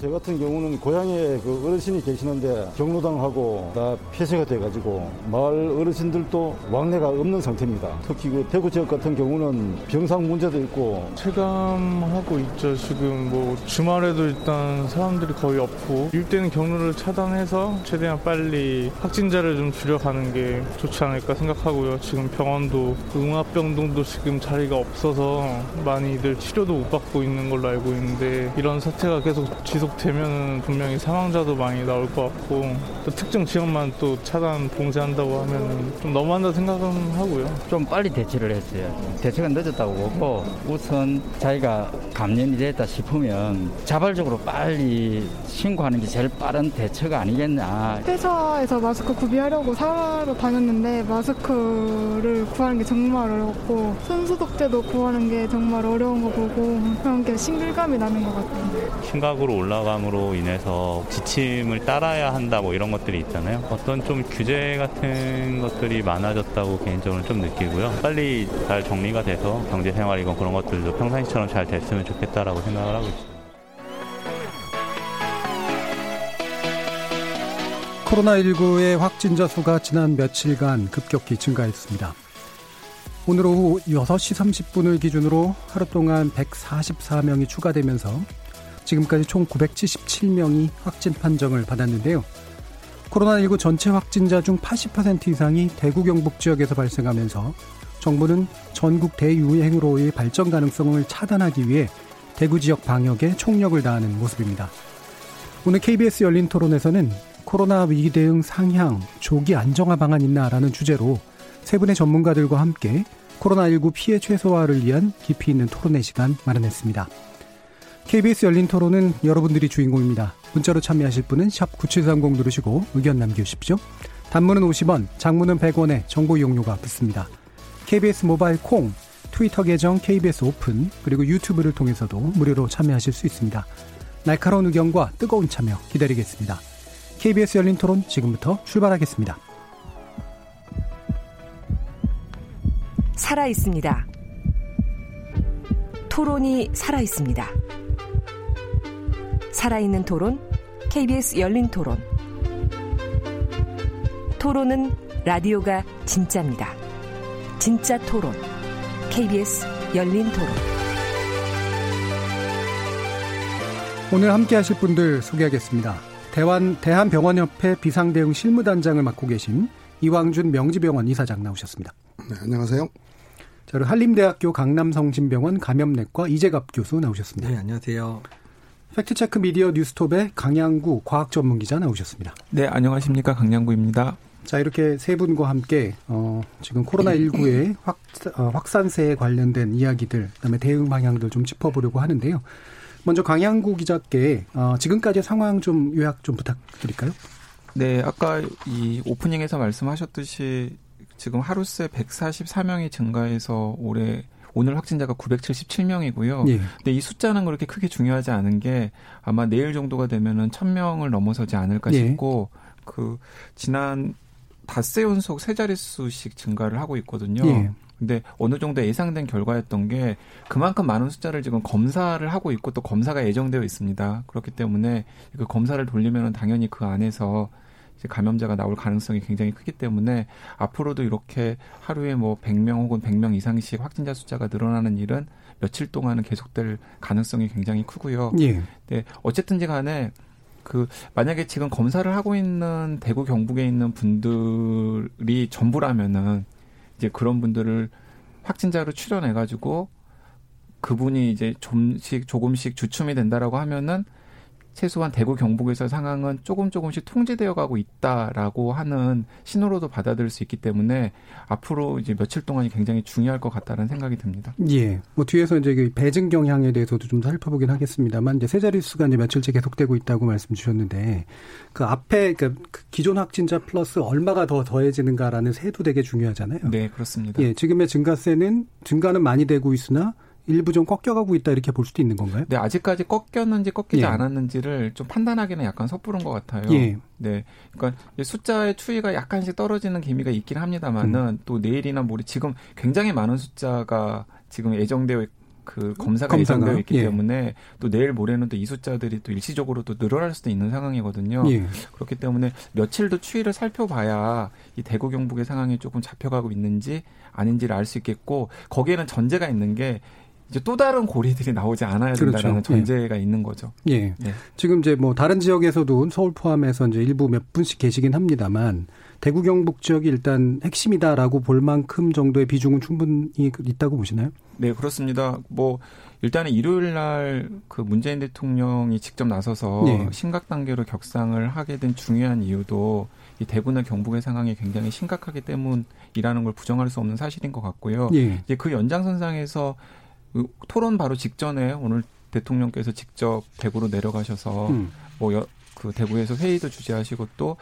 저 같은 경우는 고향에 그 어르신이 계시는데 경로당하고 다 폐쇄가 돼가지고 마을 어르신들도 왕래가 없는 상태입니다. 특히 그 대구 지역 같은 경우는 병상 문제도 있고 체감하고 있죠. 지금 뭐 주말에도 일단 사람들이 거의 없고 일대는 경로를 차단해서 최대한 빨리 확진자를 좀 줄여가는 게 좋지 않을까 생각하고요. 지금 병원도 응압병동도 지금 자리가 없어서 많이들 치료도 못 받고 있는 걸로 알고 있는데 이런 사태가 계속 지속 계속되면 분명히 사망자도 많이 나올 것 같고 또 특정 지역만 또 차단 봉쇄한다고 하면 좀 너무한다 생각은 하고요. 좀 빨리 대처를 했어요. 대처가 늦었다고 보고 우선 자기가 감염이 됐다 싶으면 자발적으로 빨리 신고하는 게 제일 빠른 대처가 아니겠나. 회사에서 마스크 구비하려고 사러 다녔는데 마스크를 구하는 게 정말 어렵고 손소독제도 구하는 게 정말 어려운 거 보고 그런 게 싱글감이 나는 것 같아요. 심각으로 올라 올라감으로 인해서 지침을 따라야 한다 뭐 이런 것들이 있잖아요. 어떤 좀 규제 같은 것들이 많아졌다고 개인적으로 좀 느끼고요. 빨리 잘 정리가 돼서 경제 생활이건 그런 것들도 평상시처럼 잘 됐으면 좋겠다라고 생각을 하고 있습니다. 코로나19의 확진자 수가 지난 며칠간 급격히 증가했습니다. 오늘 오후 6시 30분을 기준으로 하루 동안 144명이 추가되면서 지금까지 총 977명이 확진 판정을 받았는데요. 코로나19 전체 확진자 중 80% 이상이 대구 경북 지역에서 발생하면서 정부는 전국 대유행으로의 발전 가능성을 차단하기 위해 대구 지역 방역에 총력을 다하는 모습입니다. 오늘 KBS 열린 토론에서는 코로나 위기 대응 상향, 조기 안정화 방안 있나라는 주제로 세 분의 전문가들과 함께 코로나19 피해 최소화를 위한 깊이 있는 토론의 시간 마련했습니다. KBS 열린 토론은 여러분들이 주인공입니다. 문자로 참여하실 분은 9730 누르시고 의견 남겨주십시오. 단문은 50원, 장문은 100원에 정보 이용료가 붙습니다. KBS 모바일 콩, 트위터 계정 KBS 오픈, 그리고 유튜브를 통해서도 무료로 참여하실 수 있습니다. 날카로운 의견과 뜨거운 참여 기다리겠습니다. KBS 열린 토론 지금부터 출발하겠습니다. 살아 있습니다. 토론이 살아 있습니다. 살아있는 토론, KBS 열린 토론. 토론은 라디오가 진짜입니다. 진짜 토론, KBS 열린 토론. 오늘 함께 하실 분들 소개하겠습니다. 대한, 대한병원협회 비상대응 실무단장을 맡고 계신 이왕준 명지병원 이사장 나오셨습니다. 네, 안녕하세요. 자, 그리고 한림대학교 강남성심병원 감염내과 이재갑 교수 나오셨습니다. 네, 안녕하세요. 팩트체크 미디어 뉴스톱의 강양구 과학 전문 기자 나오셨습니다. 네, 안녕하십니까. 강양구입니다. 자, 이렇게 세 분과 함께, 어, 지금 코로나19의 확, 어, 확산세에 관련된 이야기들, 그 다음에 대응 방향들 좀 짚어보려고 하는데요. 먼저 강양구 기자께, 어, 지금까지 상황 좀 요약 좀 부탁드릴까요? 네, 아까 이 오프닝에서 말씀하셨듯이 지금 하루새 144명이 증가해서 올해 오늘 확진자가 977명이고요. 예. 근데 이 숫자는 그렇게 크게 중요하지 않은 게 아마 내일 정도가 되면은 1000명을 넘어서지 않을까 예. 싶고 그 지난 닷새 연속 세 자릿수씩 증가를 하고 있거든요. 예. 근데 어느 정도 예상된 결과였던 게 그만큼 많은 숫자를 지금 검사를 하고 있고 또 검사가 예정되어 있습니다. 그렇기 때문에 그 검사를 돌리면은 당연히 그 안에서 감염자가 나올 가능성이 굉장히 크기 때문에 앞으로도 이렇게 하루에 뭐 100명 혹은 100명 이상씩 확진자 숫자가 늘어나는 일은 며칠 동안은 계속될 가능성이 굉장히 크고요. 예. 네, 어쨌든지 간에 그 만약에 지금 검사를 하고 있는 대구 경북에 있는 분들이 전부라면은 이제 그런 분들을 확진자로 추려내 가지고 그분이 이제 좀씩 조금씩 주춤이 된다라고 하면은 최소한 대구 경북에서 상황은 조금 조금씩 통제되어 가고 있다라고 하는 신호로도 받아들일 수 있기 때문에 앞으로 이제 며칠 동안이 굉장히 중요할 것 같다는 생각이 듭니다. 예. 뭐 뒤에서 이제 그 배증 경향에 대해서도 좀 살펴보긴 하겠습니다만 이제 세 자릿수가 이제 며칠째 계속되고 있다고 말씀 주셨는데 그 앞에 그 기존 확진자 플러스 얼마가 더 더해지는가라는 세도 되게 중요하잖아요. 네, 그렇습니다. 예. 지금의 증가세는 증가는 많이 되고 있으나 일부 좀 꺾여가고 있다 이렇게 볼 수도 있는 건가요? 네, 아직까지 꺾였는지 꺾이지 예. 않았는지를 좀 판단하기는 약간 섣부른 것 같아요. 예. 네, 그러니까 숫자의 추이가 약간씩 떨어지는 기미가 있긴 합니다만은 음. 또 내일이나 모레 지금 굉장히 많은 숫자가 지금 예정되어 그 검사가, 검사가 예정되어 있기 예. 때문에 또 내일 모레는 또 이 숫자들이 또 일시적으로 또 늘어날 수도 있는 상황이거든요. 예. 그렇기 때문에 며칠 더 추이를 살펴봐야 이 대구 경북의 상황이 조금 잡혀가고 있는지 아닌지를 알 수 있겠고 거기에는 전제가 있는 게 이제 또 다른 고리들이 나오지 않아야 된다는 그렇죠. 전제가 예. 있는 거죠. 예. 네. 지금 이제 뭐 다른 지역에서도 서울 포함해서 이제 일부 몇 분씩 계시긴 합니다만 대구 경북 지역이 일단 핵심이다라고 볼 만큼 정도의 비중은 충분히 있다고 보시나요? 네, 그렇습니다. 뭐 일단은 일요일 날 그 문재인 대통령이 직접 나서서 네. 심각 단계로 격상을 하게 된 중요한 이유도 이 대구나 경북의 상황이 굉장히 심각하기 때문이라는 걸 부정할 수 없는 사실인 것 같고요. 네. 이제 그 연장선상에서 그 토론 바로 직전에 오늘 대통령께서 직접 대구로 내려가셔서 음. 뭐그 대구에서 회의도 주재하시고 또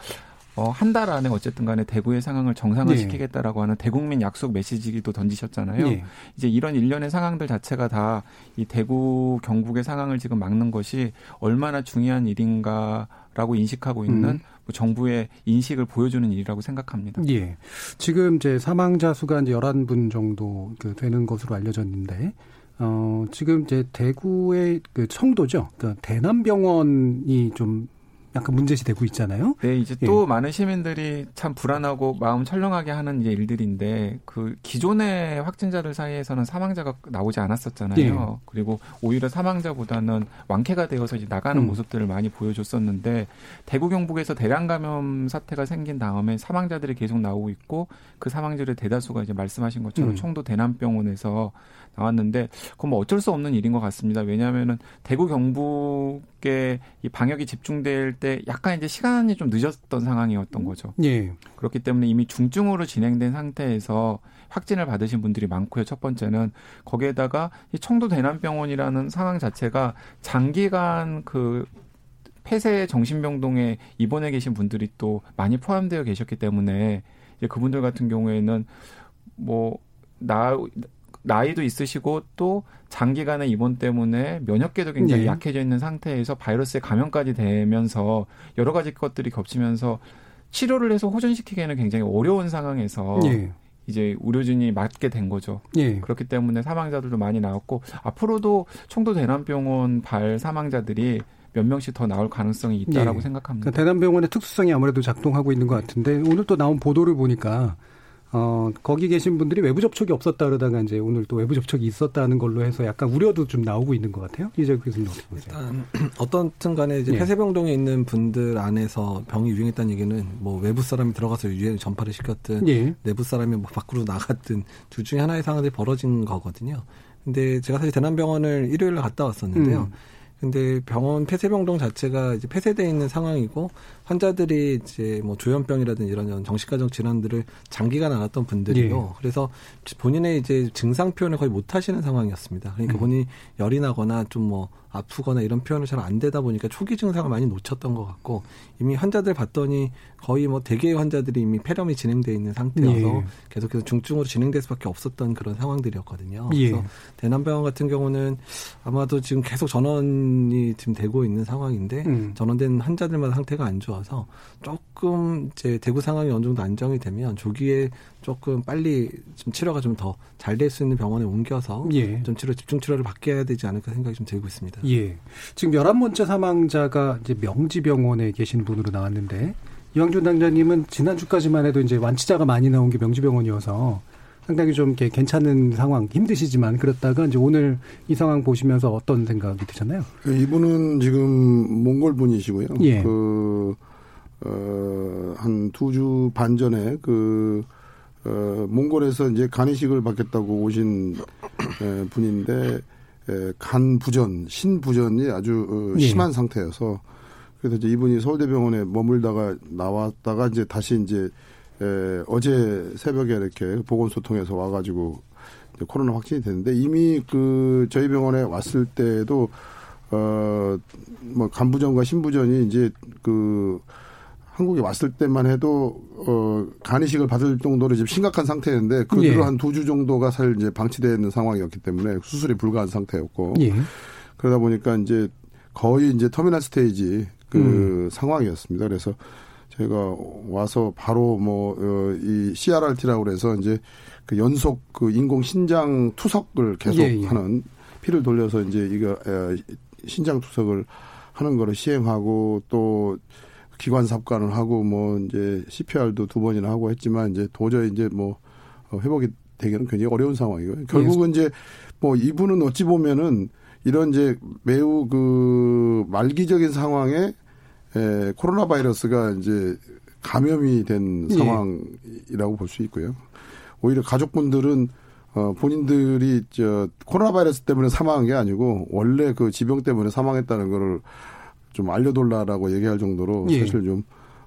어, 한 달 안에 어쨌든 간에 대구의 상황을 정상화시키겠다라고 네. 하는 대국민 약속 메시지도 던지셨잖아요. 네. 이제 이런 일련의 상황들 자체가 다 이 대구 경북의 상황을 지금 막는 것이 얼마나 중요한 일인가라고 인식하고 있는 음. 뭐 정부의 인식을 보여주는 일이라고 생각합니다. 예. 지금 이제 사망자 수가 이제 11분 정도 그 되는 것으로 알려졌는데 어, 지금 이제 대구의 그 청도죠. 그 대남병원이 좀 약간 문제시 되고 있잖아요. 네, 이제 또 예. 많은 시민들이 참 불안하고 마음 철렁하게 하는 이제 일들인데 그 기존의 확진자들 사이에서는 사망자가 나오지 않았었잖아요. 예. 그리고 오히려 사망자보다는 완쾌가 되어서 이제 나가는 음. 모습들을 많이 보여줬었는데 대구 경북에서 대량 감염 사태가 생긴 다음에 사망자들이 계속 나오고 있고 그 사망자들의 대다수가 이제 말씀하신 것처럼 음. 청도 대남병원에서 나왔는데 그건 뭐 어쩔 수 없는 일인 것 같습니다. 왜냐하면은 대구 경북 에이 방역이 집중될 때 약간 이제 시간이 좀 늦었던 상황이었던 거죠. 예. 그렇기 때문에 이미 중증으로 진행된 상태에서 확진을 받으신 분들이 많고요. 첫 번째는 거기에다가 이 청도 대남병원이라는 상황 자체가 장기간 그 폐쇄 정신병동에 입원해 계신 분들이 또 많이 포함되어 계셨기 때문에 이제 그분들 같은 경우에는 뭐 나 나이도 있으시고 또 장기간의 입원 때문에 면역계도 굉장히 네. 약해져 있는 상태에서 바이러스에 감염까지 되면서 여러 가지 것들이 겹치면서 치료를 해서 호전시키기에는 굉장히 어려운 상황에서 네. 이제 의료진이 맞게 된 거죠. 네. 그렇기 때문에 사망자들도 많이 나왔고 앞으로도 청도 대남병원 발 사망자들이 몇 명씩 더 나올 가능성이 있다라고 예. 생각합니다. 그러니까 대남병원의 특수성이 아무래도 작동하고 있는 것 같은데 오늘 또 나온 보도를 보니까 어, 거기 계신 분들이 외부 접촉이 없었다 그러다가 이제 오늘 또 외부 접촉이 있었다는 걸로 해서 약간 우려도 좀 나오고 있는 것 같아요. 이재 교수님 어떻게 보세요? 일단 어떤튼 간에 이제 예. 폐쇄병동에 있는 분들 안에서 병이 유행했다는 얘기는 뭐 외부 사람이 들어가서 유행 전파를 시켰든 예. 내부 사람이 뭐 밖으로 나갔든 둘 중에 하나의 상황들이 벌어진 거거든요. 근데 제가 사실 대남병원을 일요일에 갔다 왔었는데요. 음. 근데 병원 폐쇄병동 자체가 이제 폐쇄돼 있는 상황이고 환자들이 이제 뭐 조현병이라든지 이런 정신과적 질환들을 장기간 앓았던 분들이요. 예. 그래서 본인의 이제 증상 표현을 거의 못 하시는 상황이었습니다. 그러니까 음. 본인이 열이 나거나 좀 뭐 아프거나 이런 표현을 잘 안 되다 보니까 초기 증상을 많이 놓쳤던 것 같고 이미 환자들 봤더니 거의 뭐 대개의 환자들이 이미 폐렴이 진행돼 있는 상태여서 예. 계속해서 중증으로 진행될 수밖에 없었던 그런 상황들이었거든요. 예. 그래서 대남병원 같은 경우는 아마도 지금 계속 전원이 지금 되고 있는 상황인데 음. 전원된 환자들마다 상태가 안 좋아. 들어서 조금 이제 대구 상황이 어느 정도 안정이 되면 조기에 조금 빨리 좀 치료가 좀 더 잘 될 수 있는 병원에 옮겨서 예. 좀 치료 집중 치료를 받게 해야 되지 않을까 생각이 좀 들고 있습니다. 예. 지금 열한 번째 사망자가 이제 명지병원에 계신 분으로 나왔는데 이왕준 당장님은 지난주까지만 해도 이제 완치자가 많이 나온 게 명지병원이어서 상당히 좀 이렇게 괜찮은 상황 힘드시지만 그렇다가 이제 오늘 이 상황 보시면서 어떤 생각이 드셨나요? 이분은 지금 몽골 분이시고요. 예. 그 어, 한 두 주 반 전에 그, 어, 몽골에서 이제 간이식을 받겠다고 오신 에, 분인데, 에, 간 부전, 신부전이 아주 어, 예. 심한 예. 상태여서, 그래서 이제 이분이 서울대병원에 머물다가 나왔다가 이제 다시 이제, 에, 어제 새벽에 이렇게 보건소 통해서 와가지고 이제 코로나 확진이 됐는데 이미 그 저희 병원에 왔을 때도 어, 뭐 간부전과 신부전이 이제 그 한국에 왔을 때만 해도 어 간이식을 받을 정도로 지금 심각한 상태였는데 그 뒤로 예. 한두 주 정도가 사실 이제 방치되어 있는 상황이었기 때문에 수술이 불가한 상태였고 예. 그러다 보니까 이제 거의 이제 터미널 스테이지 그 음. 상황이었습니다. 그래서 제가 와서 바로 뭐이 어, CRRT라고 그래서 이제 그 연속 그 인공 신장 투석을 계속 예, 예. 하는 피를 돌려서 이제 이거 신장 투석을 하는 거를 시행하고 또 기관 삽관을 하고 뭐 이제 CPR도 두 번이나 하고 했지만 이제 도저히 이제 뭐 어, 회복이 되기는 굉장히 어려운 상황이고요. 결국은 이제 뭐 이분은 어찌 보면은 이런 이제 매우 그 말기적인 상황에 에, 코로나 바이러스가 이제 감염이 된 예. 상황이라고 볼 수 있고요. 오히려 가족분들은 어, 본인들이 저 코로나 바이러스 때문에 사망한 게 아니고 원래 그 지병 때문에 사망했다는 거를 좀 알려돌라라고 얘기할 정도로 예. 사실 좀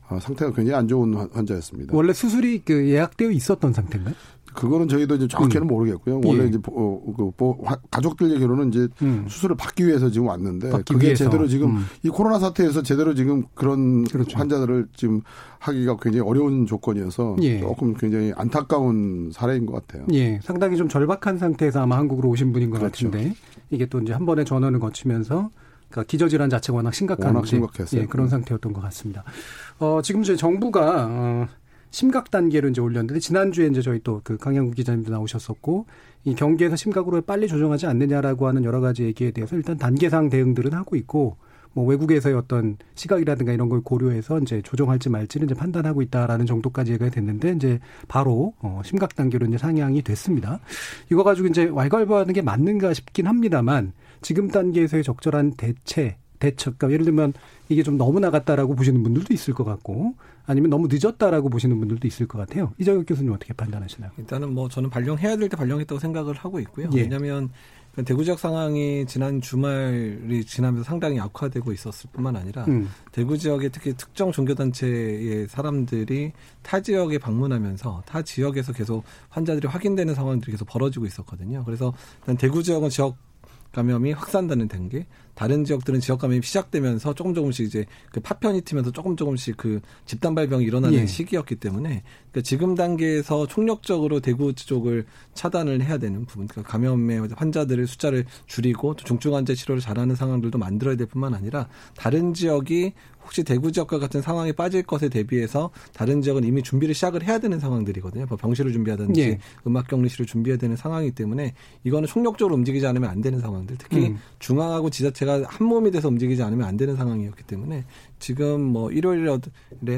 어, 상태가 굉장히 안 좋은 환자였습니다. 원래 수술이 그 예약되어 있었던 상태인가요? 그거는 저희도 이제 정확히는 음. 모르겠고요. 원래 예. 이제 어, 그 뭐, 가족들 얘기로는 이제 음. 수술을 받기 위해서 지금 왔는데 그게 위해서. 제대로 지금 음. 이 코로나 사태에서 제대로 지금 그런 그렇죠. 환자들을 지금 하기가 굉장히 어려운 조건이어서 예. 조금 굉장히 안타까운 사례인 것 같아요. 예, 상당히 좀 절박한 상태에서 아마 한국으로 오신 분인 것 그렇죠. 같은데 이게 또 이제 한 번에 전원을 거치면서 그러니까 기저질환 자체가 워낙 심각한 워낙 심각했어요. 예, 그런 상태였던 것 같습니다. 어, 지금 이제 정부가 어, 심각 단계로 이제 올렸는데 지난주에 이제 저희 또 그 강양구 기자님도 나오셨었고 이 경계에서 심각으로 빨리 조정하지 않느냐라고 하는 여러 가지 얘기에 대해서 일단 단계상 대응들은 하고 있고 뭐 외국에서의 어떤 시각이라든가 이런 걸 고려해서 이제 조정할지 말지는 이제 판단하고 있다라는 정도까지 얘기가 됐는데 이제 바로 어 심각 단계로 이제 상향이 됐습니다. 이거 가지고 이제 왈가왈부하는 게 맞는가 싶긴 합니다만 지금 단계에서의 적절한 대체 대처, 그러니까 예를 들면 이게 좀 너무 나갔다라고 보시는 분들도 있을 것 같고 아니면 너무 늦었다라고 보시는 분들도 있을 것 같아요. 이자혁 교수님 어떻게 판단하시나요? 일단은 뭐 저는 발령해야 될 때 발령했다고 생각을 하고 있고요. 예. 왜냐하면 대구 지역 상황이 지난 주말이 지나면서 상당히 악화되고 있었을 뿐만 아니라 음. 대구 지역의 특히 특정 종교단체의 사람들이 타 지역에 방문하면서 타 지역에서 계속 환자들이 확인되는 상황들이 계속 벌어지고 있었거든요. 그래서 대구 지역은 지역 감염이 확산되는 단계, 다른 지역들은 지역 감염이 시작되면서 조금 조금씩 이제 그 파편이 트면서 조금 조금씩 그 집단 발병이 일어나는 예. 시기였기 때문에 그러니까 지금 단계에서 총력적으로 대구 쪽을 차단을 해야 되는 부분, 그러니까 감염의 환자들의 숫자를 줄이고 또 중증 환자 치료를 잘하는 상황들도 만들어야 될 뿐만 아니라 다른 지역이 혹시 대구 지역과 같은 상황에 빠질 것에 대비해서 다른 지역은 이미 준비를 시작을 해야 되는 상황들이거든요. 뭐 병실을 준비하든지 예. 음악 격리실을 준비해야 되는 상황이기 때문에 이거는 총력적으로 움직이지 않으면 안 되는 상황들. 특히 음. 중앙하고 지자체가 한 몸이 돼서 움직이지 않으면 안 되는 상황이었기 때문에 지금 뭐 일요일에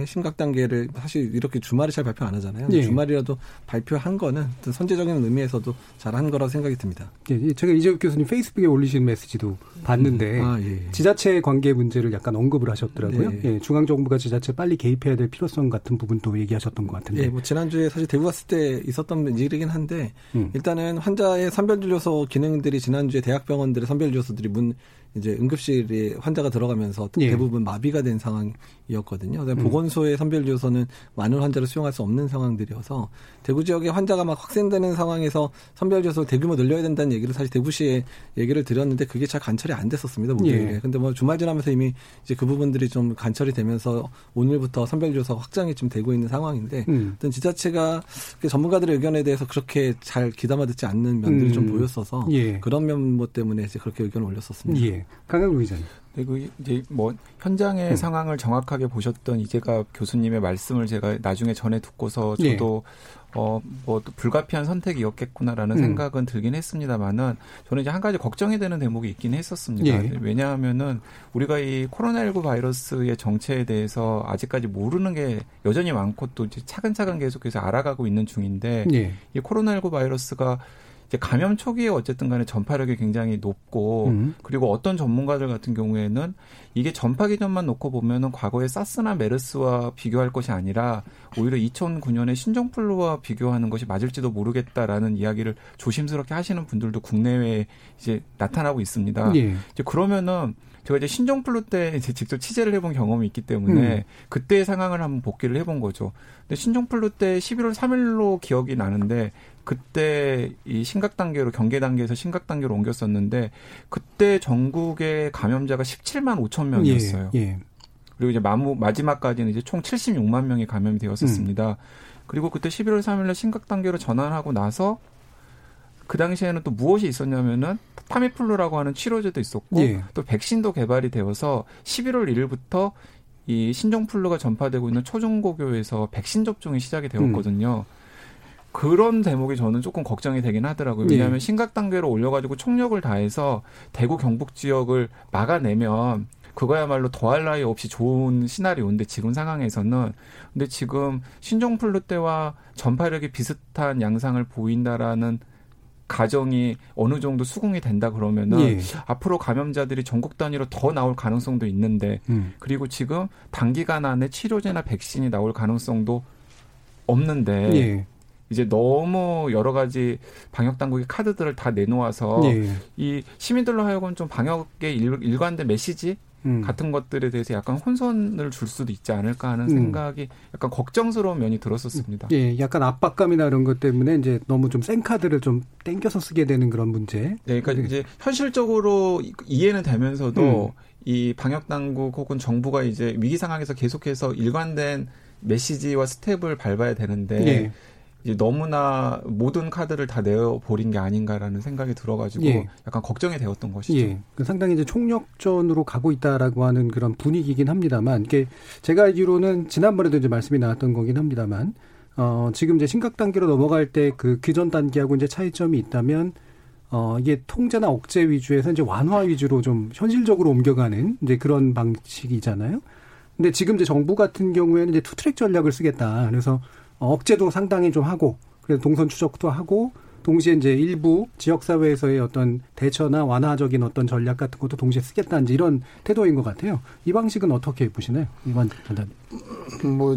심각 단계를 사실 이렇게 주말에 잘 발표 안 하잖아요. 예. 주말이라도 발표한 거는 선제적인 의미에서,도 잘한 거라고 생각이 듭니다. 예, 제가 이재욱 교수님 페이스북에 올리신 메시지도 봤는데 음. 아, 예. 지자체 관계 문제를 약간 언급을 하셨더라고요. 네. 예, 중앙 정부가 지자체 빨리 개입해야 될 필요성 같은 부분도 얘기하셨던 것 같은데. 예, 뭐 지난주에 사실 대구 갔을 때 있었던 일이긴 한데 음. 일단은 환자의 선별진료소 기능들이 지난주에 대학병원들의 선별진료소들이 문 이제 응급실에 환자가 들어가면서 예. 대부분 마비가 된 상황이었거든요. 음. 보건소의 선별진료소는 많은 환자를 수용할 수 없는 상황들이어서 대구 지역에 환자가 막 확산되는 상황에서 선별진료소 대규모 늘려야 된다는 얘기를 사실 대구시에 얘기를 드렸는데 그게 잘 간철이 안 됐었습니다. 목요일에. 예. 근데 뭐 주말 지나면서 이미 이제 그 부분들이 좀 간철이 되면서 오늘부터 선별진료소 확장이 좀 되고 있는 상황인데 음. 어떤 지자체가 전문가들의 의견에 대해서 그렇게 잘 귀담아 듣지 않는 면들이 음. 좀 보였어서 예. 그런 면모 때문에 이제 그렇게 의견을 올렸었습니다. 예. 강영구 기자님. 그리고 이제 뭐 현장의 음. 상황을 정확하게 보셨던 이제가 교수님의 말씀을 제가 나중에 전해 듣고서 예. 저도 예. 어, 어뭐 불가피한 선택이었겠구나라는 음. 생각은 들긴 했습니다만은 저는 이제 한 가지 걱정이 되는 대목이 있긴 했었습니다. 예. 왜냐하면은 우리가 이 코로나19 바이러스의 정체에 대해서 아직까지 모르는 게 여전히 많고 또 이제 차근차근 계속해서 알아가고 있는 중인데 예. 이 코로나19 바이러스가 이제 감염 초기에 어쨌든 간에 전파력이 굉장히 높고 음. 그리고 어떤 전문가들 같은 경우에는 이게 전파 기전만 놓고 보면은 과거에 사스나 메르스와 비교할 것이 아니라 오히려 2009년에 신종플루와 비교하는 것이 맞을지도 모르겠다라는 이야기를 조심스럽게 하시는 분들도 국내외에 이제 나타나고 있습니다. 예. 이제 그러면은 제가 이제 신종플루 때 이제 직접 취재를 해본 경험이 있기 때문에 음. 그때의 상황을 한번 복기를 해본 거죠. 근데 신종플루 때 11월 3일로 기억이 나는데 그때 이 심각 단계로 경계 단계에서 심각 단계로 옮겼었는데 그때 전국의 감염자가 17만 5천 명이었어요. 예, 예. 그리고 이제 마무, 마지막까지는 이제 총 76만 명이 감염이 되었었습니다. 음. 그리고 그때 11월 3일날 심각 단계로 전환하고 나서 그 당시에는 또 무엇이 있었냐면은 타미플루라고 하는 치료제도 있었고 예. 또 백신도 개발이 되어서 11월 1일부터 이 신종플루가 전파되고 있는 초중고교에서 백신 접종이 시작이 되었거든요. 음. 그런 대목이 저는 조금 걱정이 되긴 하더라고요. 왜냐하면 예. 심각 단계로 올려가지고 총력을 다해서 대구 경북 지역을 막아내면 그거야말로 더할 나위 없이 좋은 시나리오인데 지금 상황에서는 근데 지금 신종플루 때와 전파력이 비슷한 양상을 보인다라는 가정이 어느 정도 수긍이 된다 그러면은 예. 앞으로 감염자들이 전국 단위로 더 나올 가능성도 있는데 음. 그리고 지금 단기간 안에 치료제나 백신이 나올 가능성도 없는데 예. 이제 너무 여러 가지 방역 당국의 카드들을 다 내놓아서 예. 이 시민들로 하여금 좀 방역의 일, 관된 메시지 음. 같은 것들에 대해서 약간 혼선을 줄 수도 있지 않을까 하는 음. 생각이 약간 걱정스러운 면이 들었었습니다. 예, 약간 압박감이나 이런 것 때문에 이제 너무 좀 센 카드를 좀 땡겨서 쓰게 되는 그런 문제. 네, 그러니까 네. 이제 현실적으로 이해는 되면서도 음. 이 방역 당국 혹은 정부가 이제 위기 상황에서 계속해서 일관된 메시지와 스텝을 밟아야 되는데 네. 이제 너무나 모든 카드를 다 내어 버린 게 아닌가라는 생각이 들어가지고 예. 약간 걱정이 되었던 것이죠. 예. 그 상당히 이제 총력전으로 가고 있다라고 하는 그런 분위기긴 합니다만, 이게 제가 알기로는 지난번에도 이제 말씀이 나왔던 거긴 합니다만, 어, 지금 이제 심각 단계로 넘어갈 때그 규전 단계하고 이제 차이점이 있다면, 어, 이게 통제나 억제 위주에서 이제 완화 위주로 좀 현실적으로 옮겨가는 이제 그런 방식이잖아요. 근데 지금 이제 정부 같은 경우에는 이제 투트랙 전략을 쓰겠다. 그래서 억제도 상당히 좀 하고 그래서 동선 추적도 하고 동시에 이제 일부 지역 사회에서의 어떤 대처나 완화적인 어떤 전략 같은 것도 동시에 쓰겠다는 이런 태도인 것 같아요. 이 방식은 어떻게 보시나요, 이번 전단님? 뭐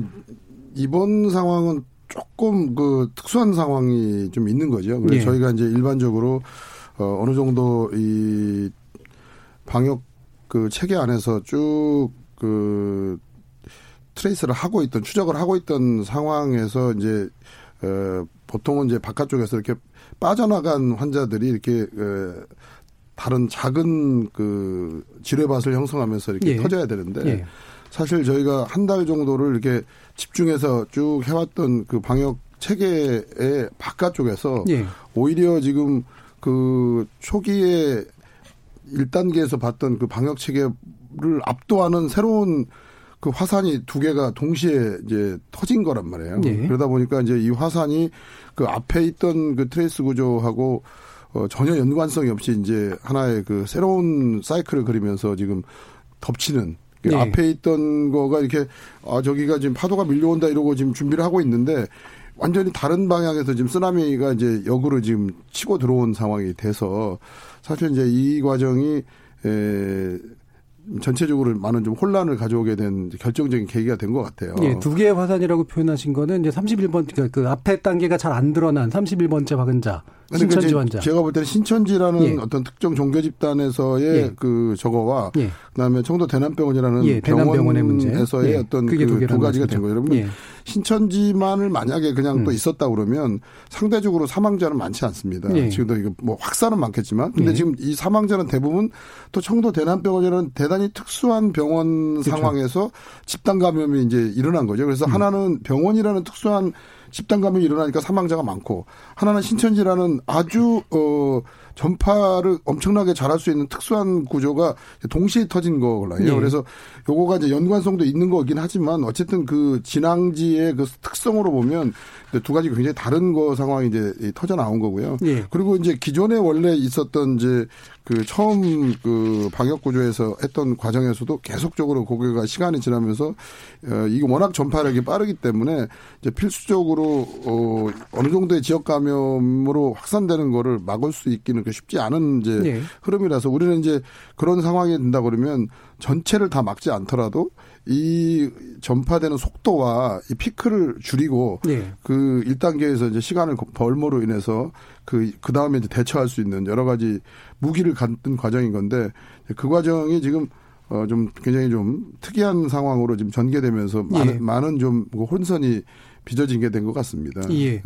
이번 상황은 조금 그 특수한 상황이 좀 있는 거죠. 그래서 예. 저희가 이제 일반적으로 어 어느 정도 이 방역 그 체계 안에서 쭉그 트레이스를 하고 있던 추적을 하고 있던 상황에서 이제 어 보통은 이제 바깥쪽에서 이렇게 빠져나간 환자들이 이렇게 어 다른 작은 그 지뢰밭을 형성하면서 이렇게 예. 터져야 되는데 예. 사실 저희가 한 달 정도를 이렇게 집중해서 쭉 해왔던 그 방역 체계의 바깥쪽에서 예. 오히려 지금 그 초기에 1단계에서 봤던 그 방역 체계를 압도하는 새로운 그 화산이 두 개가 동시에 이제 터진 거란 말이에요. 네. 그러다 보니까 이제 이 화산이 그 앞에 있던 그 trace 구조하고 어, 전혀 연관성이 없이 이제 하나의 그 새로운 사이클을 그리면서 지금 덮치는 그 네. 앞에 있던 거가 이렇게 아 저기가 지금 파도가 밀려온다 이러고 지금 준비를 하고 있는데 완전히 다른 방향에서 지금 쓰나미가 이제 역으로 지금 치고 들어온 상황이 돼서 사실 이제 이 과정이 에 전체적으로 많은 좀 혼란을 가져오게 된 결정적인 계기가 된 것 같아요. 예, 두 개의 화산이라고 표현하신 거는 이제 31번 그러니까 그 앞에 단계가 잘 안 드러난 31번째 확은자 신천지 환자. 제가 볼 때는 신천지라는 예. 어떤 특정 종교 집단에서의 예. 그 저거와 예. 그다음에 청도 대남병원이라는 예, 병원에서의 예. 어떤 그 두 가지가 된 거예요. 여러분 예. 신천지만을 만약에 그냥 음. 또 있었다 그러면 상대적으로 사망자는 많지 않습니다. 지금도 이거 뭐 확산은 많겠지만 근데 지금 이 사망자는 대부분 또 청도 대남병원이라는 대단히 특수한 병원 그렇죠. 상황에서 집단 감염이 이제 일어난 거죠. 그래서 음. 하나는 병원이라는 특수한 집단 감염이 일어나니까 사망자가 많고 하나는 신천지라는 아주 어 전파를 엄청나게 잘할 수 있는 특수한 구조가 동시에 터진 거라요. 네. 그래서 요거가 이제 연관성도 있는 거긴 하지만 어쨌든 그 진앙지의 그 특성으로 보면 두 가지 굉장히 다른 거 상황이 이제 터져 나온 거고요. 네. 그리고 이제 기존에 원래 있었던 이제 그 처음 그 방역 구조에서 했던 과정에서도 계속적으로 고개가 시간이 지나면서 어 이게 워낙 전파력이 빠르기 때문에 이제 필수적으로 어 어느 정도의 지역 감염으로 확산되는 거를 막을 수 있기는 그 쉽지 않은 이제 네. 흐름이라서 우리는 이제 그런 상황이 된다 그러면 전체를 다 막지 않더라도 이 전파되는 속도와 이 피크를 줄이고 네. 그 1단계에서 이제 시간을 벌므로 인해서 그, 그 다음에 이제 대처할 수 있는 여러 가지 무기를 갖는 과정인 건데 그 과정이 지금 어, 좀 굉장히 좀 특이한 상황으로 지금 전개되면서 예. 많은, 많은 좀 혼선이 빚어진 게 된 것 같습니다. 예.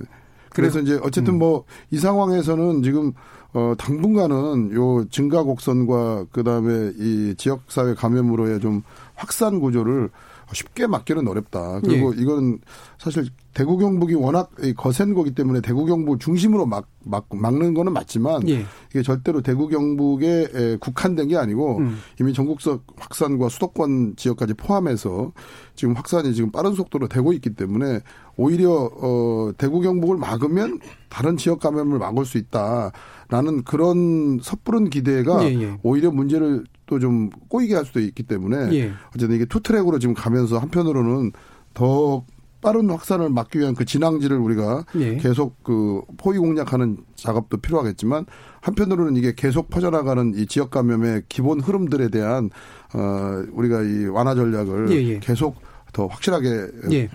그래서 이제 어쨌든 음. 뭐이 상황에서는 지금 어 당분간은 요 증가 곡선과 그다음에 이 지역 사회 감염으로의 좀 확산 구조를 쉽게 막기는 어렵다. 그리고 예. 이건 사실 대구 경북이 워낙 거센 거기 때문에 대구 경북 중심으로 막, 막 막는 거는 맞지만 예. 이게 절대로 대구 경북에 국한된 게 아니고 음. 이미 전국적 확산과 수도권 지역까지 포함해서 지금 확산이 지금 빠른 속도로 되고 있기 때문에 오히려 어 대구 경북을 막으면 다른 지역 감염을 막을 수 있다라는 그런 섣부른 기대가 예, 예. 오히려 문제를 또 좀 꼬이게 할 수도 있기 때문에 예. 어쨌든 이게 two track으로 지금 가면서 한편으로는 더 빠른 확산을 막기 위한 그 진앙지를 우리가 예. 계속 그 포위 공략하는 작업도 필요하겠지만 한편으로는 이게 계속 퍼져나가는 이 지역 감염의 기본 흐름들에 대한 어 우리가 이 완화 전략을 예, 예. 계속 더 확실하게 예.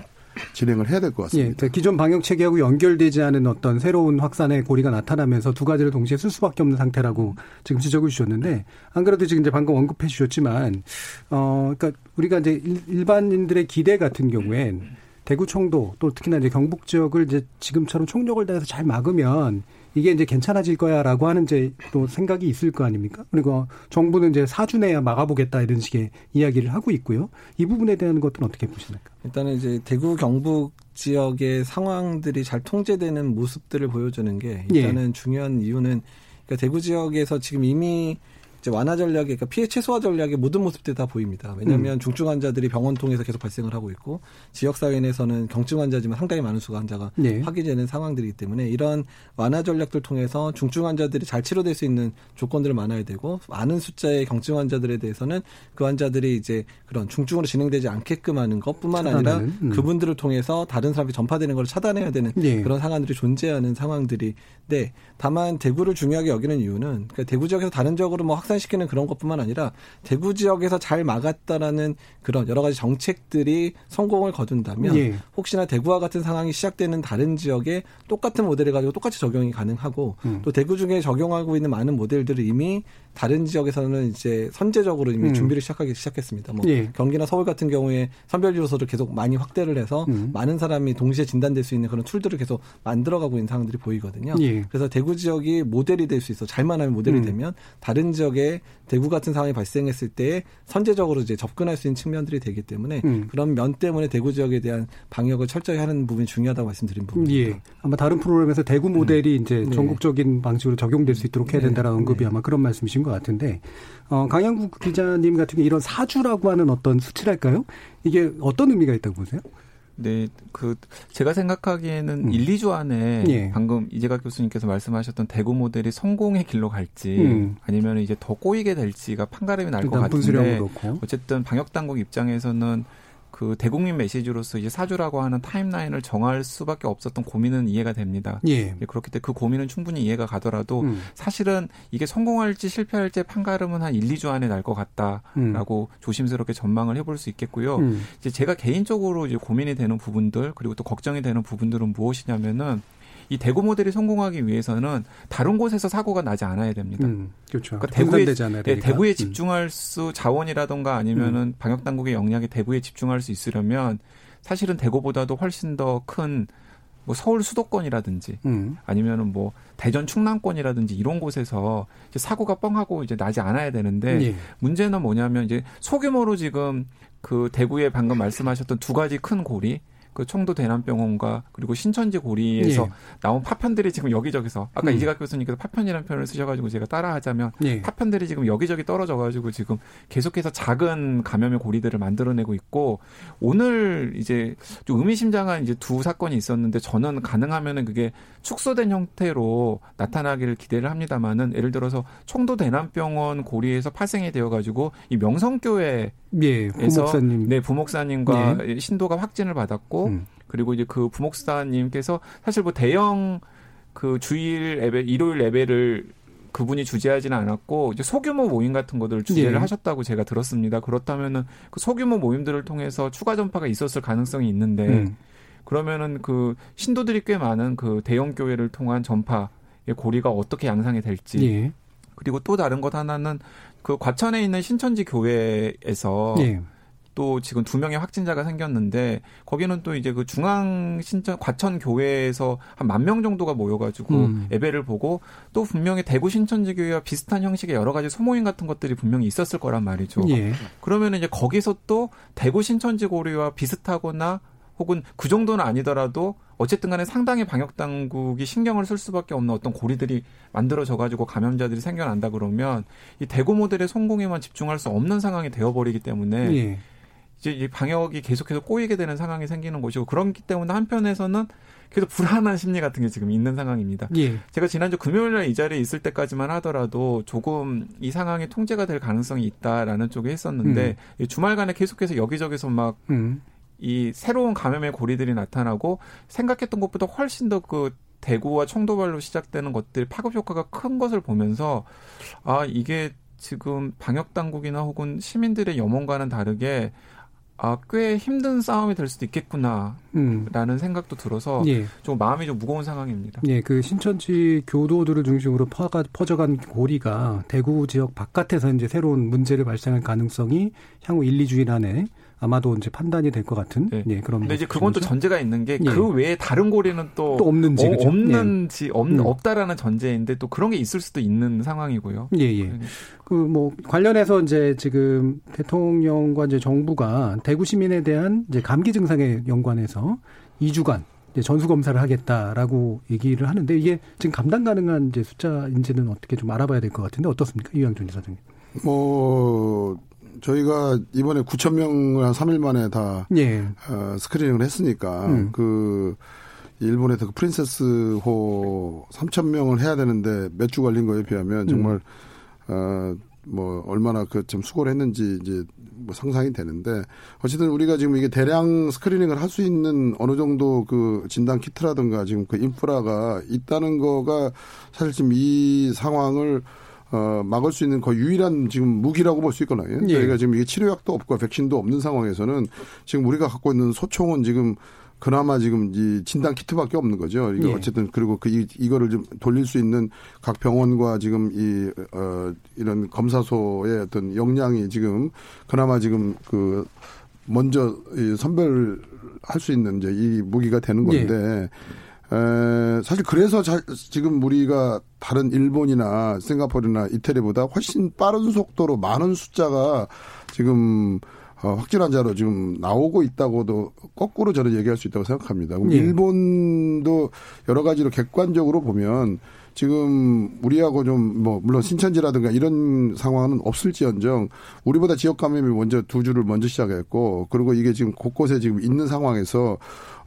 진행을 해야 될 것 같습니다. 예, 기존 방역 체계하고 연결되지 않은 어떤 새로운 확산의 고리가 나타나면서 두 가지를 동시에 쓸 수밖에 없는 상태라고 지금 지적을 주셨는데 안 그래도 지금 이제 방금 언급해 주셨지만 어 그러니까 우리가 이제 일반인들의 기대 같은 경우엔 대구 총도 또 특히나 이제 경북 지역을 이제 지금처럼 총력을 다해서 잘 막으면 이게 이제 괜찮아질 거야라고 하는 이제 또 생각이 있을 거 아닙니까? 그리고 정부는 이제 사주 내야 막아보겠다 이런 식의 이야기를 하고 있고요. 이 부분에 대한 것들은 어떻게 보십니까? 일단은 이제 대구 경북 지역의 상황들이 잘 통제되는 모습들을 보여주는 게 일단은 예. 중요한 이유는 그러니까 대구 지역에서 지금 이미 이제 완화 전략에 그러니까 피해 최소화 전략의 모든 모습들이 다 보입니다. 왜냐하면 음. 중증 환자들이 병원 통해서 계속 발생을 하고 있고 지역 사회 내에서는 경증 환자지만 상당히 많은 수가 환자가 네. 확인되는 상황들이기 때문에 이런 완화 전략들 통해서 중증 환자들이 잘 치료될 수 있는 조건들을 많아야 되고 많은 숫자의 경증 환자들에 대해서는 그 환자들이 이제 그런 중증으로 진행되지 않게끔 하는 것뿐만 아니라 음. 그분들을 통해서 다른 사람이 전파되는 걸 차단해야 되는 네. 그런 상황들이 존재하는 상황들이 네. 다만 대구를 중요하게 여기는 이유는 그러니까 대구 지역에서 다른 지역으로 뭐 확산 시키는 그런 것뿐만 아니라 대구 지역에서 잘 막았다라는 그런 여러 가지 정책들이 성공을 거둔다면 예. 혹시나 대구와 같은 상황이 시작되는 다른 지역에 똑같은 모델을 가지고 똑같이 적용이 가능하고 음. 또 대구 중에 적용하고 있는 많은 모델들을 이미 다른 지역에서는 이제 선제적으로 이미 음. 준비를 시작하기 시작했습니다. 뭐 예. 경기나 서울 같은 경우에 선별지로서를 계속 많이 확대를 해서 음. 많은 사람이 동시에 진단될 수 있는 그런 툴들을 계속 만들어가고 있는 상황들이 보이거든요. 예. 그래서 대구 지역이 모델이 될 수 있어 잘만 하면 모델이 음. 되면 다른 지역에 대구 같은 상황이 발생했을 때 선제적으로 이제 접근할 수 있는 측면들이 되기 때문에 음. 그런 면 때문에 대구 지역에 대한 방역을 철저히 하는 부분이 중요하다고 말씀드린 부분입니다. 예. 아마 다른 프로그램에서 대구 모델이 음. 이제 네. 전국적인 방식으로 적용될 수 있도록 해야 네. 된다는 언급이 네. 아마 그런 말씀이신 것 같은데 어, 강양국 기자님 같은 경우 이런 사주라고 하는 어떤 수치랄까요? 이게 어떤 의미가 있다고 보세요? 네, 그 제가 생각하기에는 음. 1, 2주 안에 예. 방금 이재각 교수님께서 말씀하셨던 대구 모델이 성공의 길로 갈지 음. 아니면 이제 더 꼬이게 될지가 판가름이 날 것 같은데 어쨌든 방역 당국 입장에서는 그 대국민 메시지로서 이제 사주라고 하는 타임라인을 정할 수밖에 없었던 고민은 이해가 됩니다. 예. 그렇기 때문에 그 고민은 충분히 이해가 가더라도 음. 사실은 이게 성공할지 실패할지 판가름은 한 1, 2주 안에 날 것 같다라고 음. 조심스럽게 전망을 해볼 수 있겠고요. 음. 이제 제가 개인적으로 이제 고민이 되는 부분들 그리고 또 걱정이 되는 부분들은 무엇이냐면은 이 대구 모델이 성공하기 위해서는 다른 곳에서 사고가 나지 않아야 됩니다. 음, 그렇죠. 그러니까 대구에, 네, 대구에 음. 집중할 수 자원이라던가 아니면은 음. 방역 당국의 역량이 대구에 집중할 수 있으려면 사실은 대구보다도 훨씬 더큰 뭐 서울 수도권이라든지 음. 아니면은 뭐 대전 충남권이라든지 이런 곳에서 이제 사고가 뻥하고 이제 나지 않아야 되는데 예. 문제는 뭐냐면 이제 소규모로 지금 그 대구에 방금 말씀하셨던 두 가지 큰 고리 그 청도 대남병원과 그리고 신천지 고리에서 예. 나온 파편들이 지금 여기저기서 아까 음. 이재각 교수님께서 파편이라는 표현을 쓰셔가지고 제가 따라하자면 예. 파편들이 지금 여기저기 떨어져가지고 지금 계속해서 작은 감염의 고리들을 만들어내고 있고 오늘 이제 좀 의미심장한 이제 두 사건이 있었는데 저는 가능하면은 그게 축소된 형태로 나타나기를 기대를 합니다만은 예를 들어서 청도 대남병원 고리에서 파생이 되어가지고 이 명성교회 예, 부목사님. 네, 부목사님과 네. 신도가 확진을 받았고 음. 그리고 이제 그 부목사님께서 사실 뭐 대형 그 주일 레벨, 일요일 레벨을 그분이 주재하지는 않았고 이제 소규모 모임 같은 것들을 주재를 예. 하셨다고 제가 들었습니다. 그렇다면은 그 소규모 모임들을 통해서 추가 전파가 있었을 가능성이 있는데 음. 그러면은 그 신도들이 꽤 많은 그 대형 교회를 통한 전파의 고리가 어떻게 양상이 될지 예. 그리고 또 다른 것 하나는 그 과천에 있는 신천지 교회에서 예. 또 지금 두 명의 확진자가 생겼는데 거기는 또 이제 그 중앙 신천 과천 교회에서 한 만 명 정도가 모여가지고 음. 예배를 보고 또 분명히 대구 신천지 교회와 비슷한 형식의 여러 가지 소모임 같은 것들이 분명히 있었을 거란 말이죠. 예. 그러면 이제 거기서 또 대구 신천지 고리와 비슷하거나 혹은 그 정도는 아니더라도 어쨌든 간에 상당히 방역 당국이 신경을 쓸 수밖에 없는 어떤 고리들이 만들어져 가지고 감염자들이 생겨난다 그러면 이 대구 모델의 성공에만 집중할 수 없는 상황이 되어 버리기 때문에 예. 이제 이 방역이 계속해서 꼬이게 되는 상황이 생기는 것이고 그렇기 때문에 한편에서는 계속 불안한 심리 같은 게 지금 있는 상황입니다. 예. 제가 지난주 금요일 날 이 자리에 있을 때까지만 하더라도 조금 이 상황이 통제가 될 가능성이 있다라는 쪽에 했었는데 음. 주말간에 계속해서 여기저기서 막 음. 이 새로운 감염의 고리들이 나타나고 생각했던 것보다 훨씬 더 그 대구와 청도발로 시작되는 것들 파급 효과가 큰 것을 보면서 아 이게 지금 방역 당국이나 혹은 시민들의 염원과는 다르게 아, 꽤 힘든 싸움이 될 수도 있겠구나라는 음. 생각도 들어서 예. 좀 마음이 좀 무거운 상황입니다. 예, 그 신천지 교도들을 중심으로 퍼가, 퍼져간 고리가 대구 지역 바깥에서 이제 새로운 문제를 발생할 가능성이 향후 1, 2주일 안에 아마도 이제 판단이 될 것 같은 네. 예, 그런. 근데 이제 그건 또 전제가 있는 게그 예. 외에 다른 고리는 또, 또 없는지 어, 없는지 예. 없, 음. 없다라는 전제인데 또 그런 게 있을 수도 있는 상황이고요. 예 예. 그 뭐 관련해서 이제 지금 대통령과 이제 정부가 대구 시민에 대한 이제 감기 증상에 연관해서 2주간 이제 전수 검사를 하겠다라고 얘기를 하는데 이게 지금 감당 가능한 이제 숫자인지는 어떻게 좀 알아봐야 될 것 같은데 어떻습니까, 이왕준 이사장님? 뭐 저희가 이번에 9천 명을 한 3일 만에 다 예. 어, 스크리닝을 했으니까 음. 그 일본의 그 프린세스 호 3천 명을 해야 되는데 몇 주 걸린 거에 비하면 정말 음. 어뭐 얼마나 그 좀 수고를 했는지 이제 뭐 상상이 되는데 어쨌든 우리가 지금 이게 대량 스크리닝을 할 수 있는 어느 정도 그 진단 키트라든가 지금 그 인프라가 있다는 거가 사실 지금 이 상황을 어, 막을 수 있는 거의 유일한 지금 무기라고 볼 수 있거든요. 예. 저희가 지금 이게 치료약도 없고 백신도 없는 상황에서는 지금 우리가 갖고 있는 소총은 지금 그나마 지금 이 진단 키트밖에 없는 거죠. 이거 예. 어쨌든 그리고 그 이, 이거를 좀 돌릴 수 있는 각 병원과 지금 이 어, 이런 검사소의 어떤 역량이 지금 그나마 지금 그 먼저 이 선별할 수 있는 이제 이 무기가 되는 건데. 예. 에, 사실 그래서 자, 지금 우리가 다른 일본이나 싱가포르나 이태리보다 훨씬 빠른 속도로 많은 숫자가 지금 어, 확진 환자로 지금 나오고 있다고도 거꾸로 저는 얘기할 수 있다고 생각합니다. 예. 일본도 여러 가지로 객관적으로 보면 지금 우리하고 좀 뭐 물론 신천지라든가 이런 상황은 없을지언정 우리보다 지역 감염이 먼저 두 주를 먼저 시작했고 그리고 이게 지금 곳곳에 지금 있는 상황에서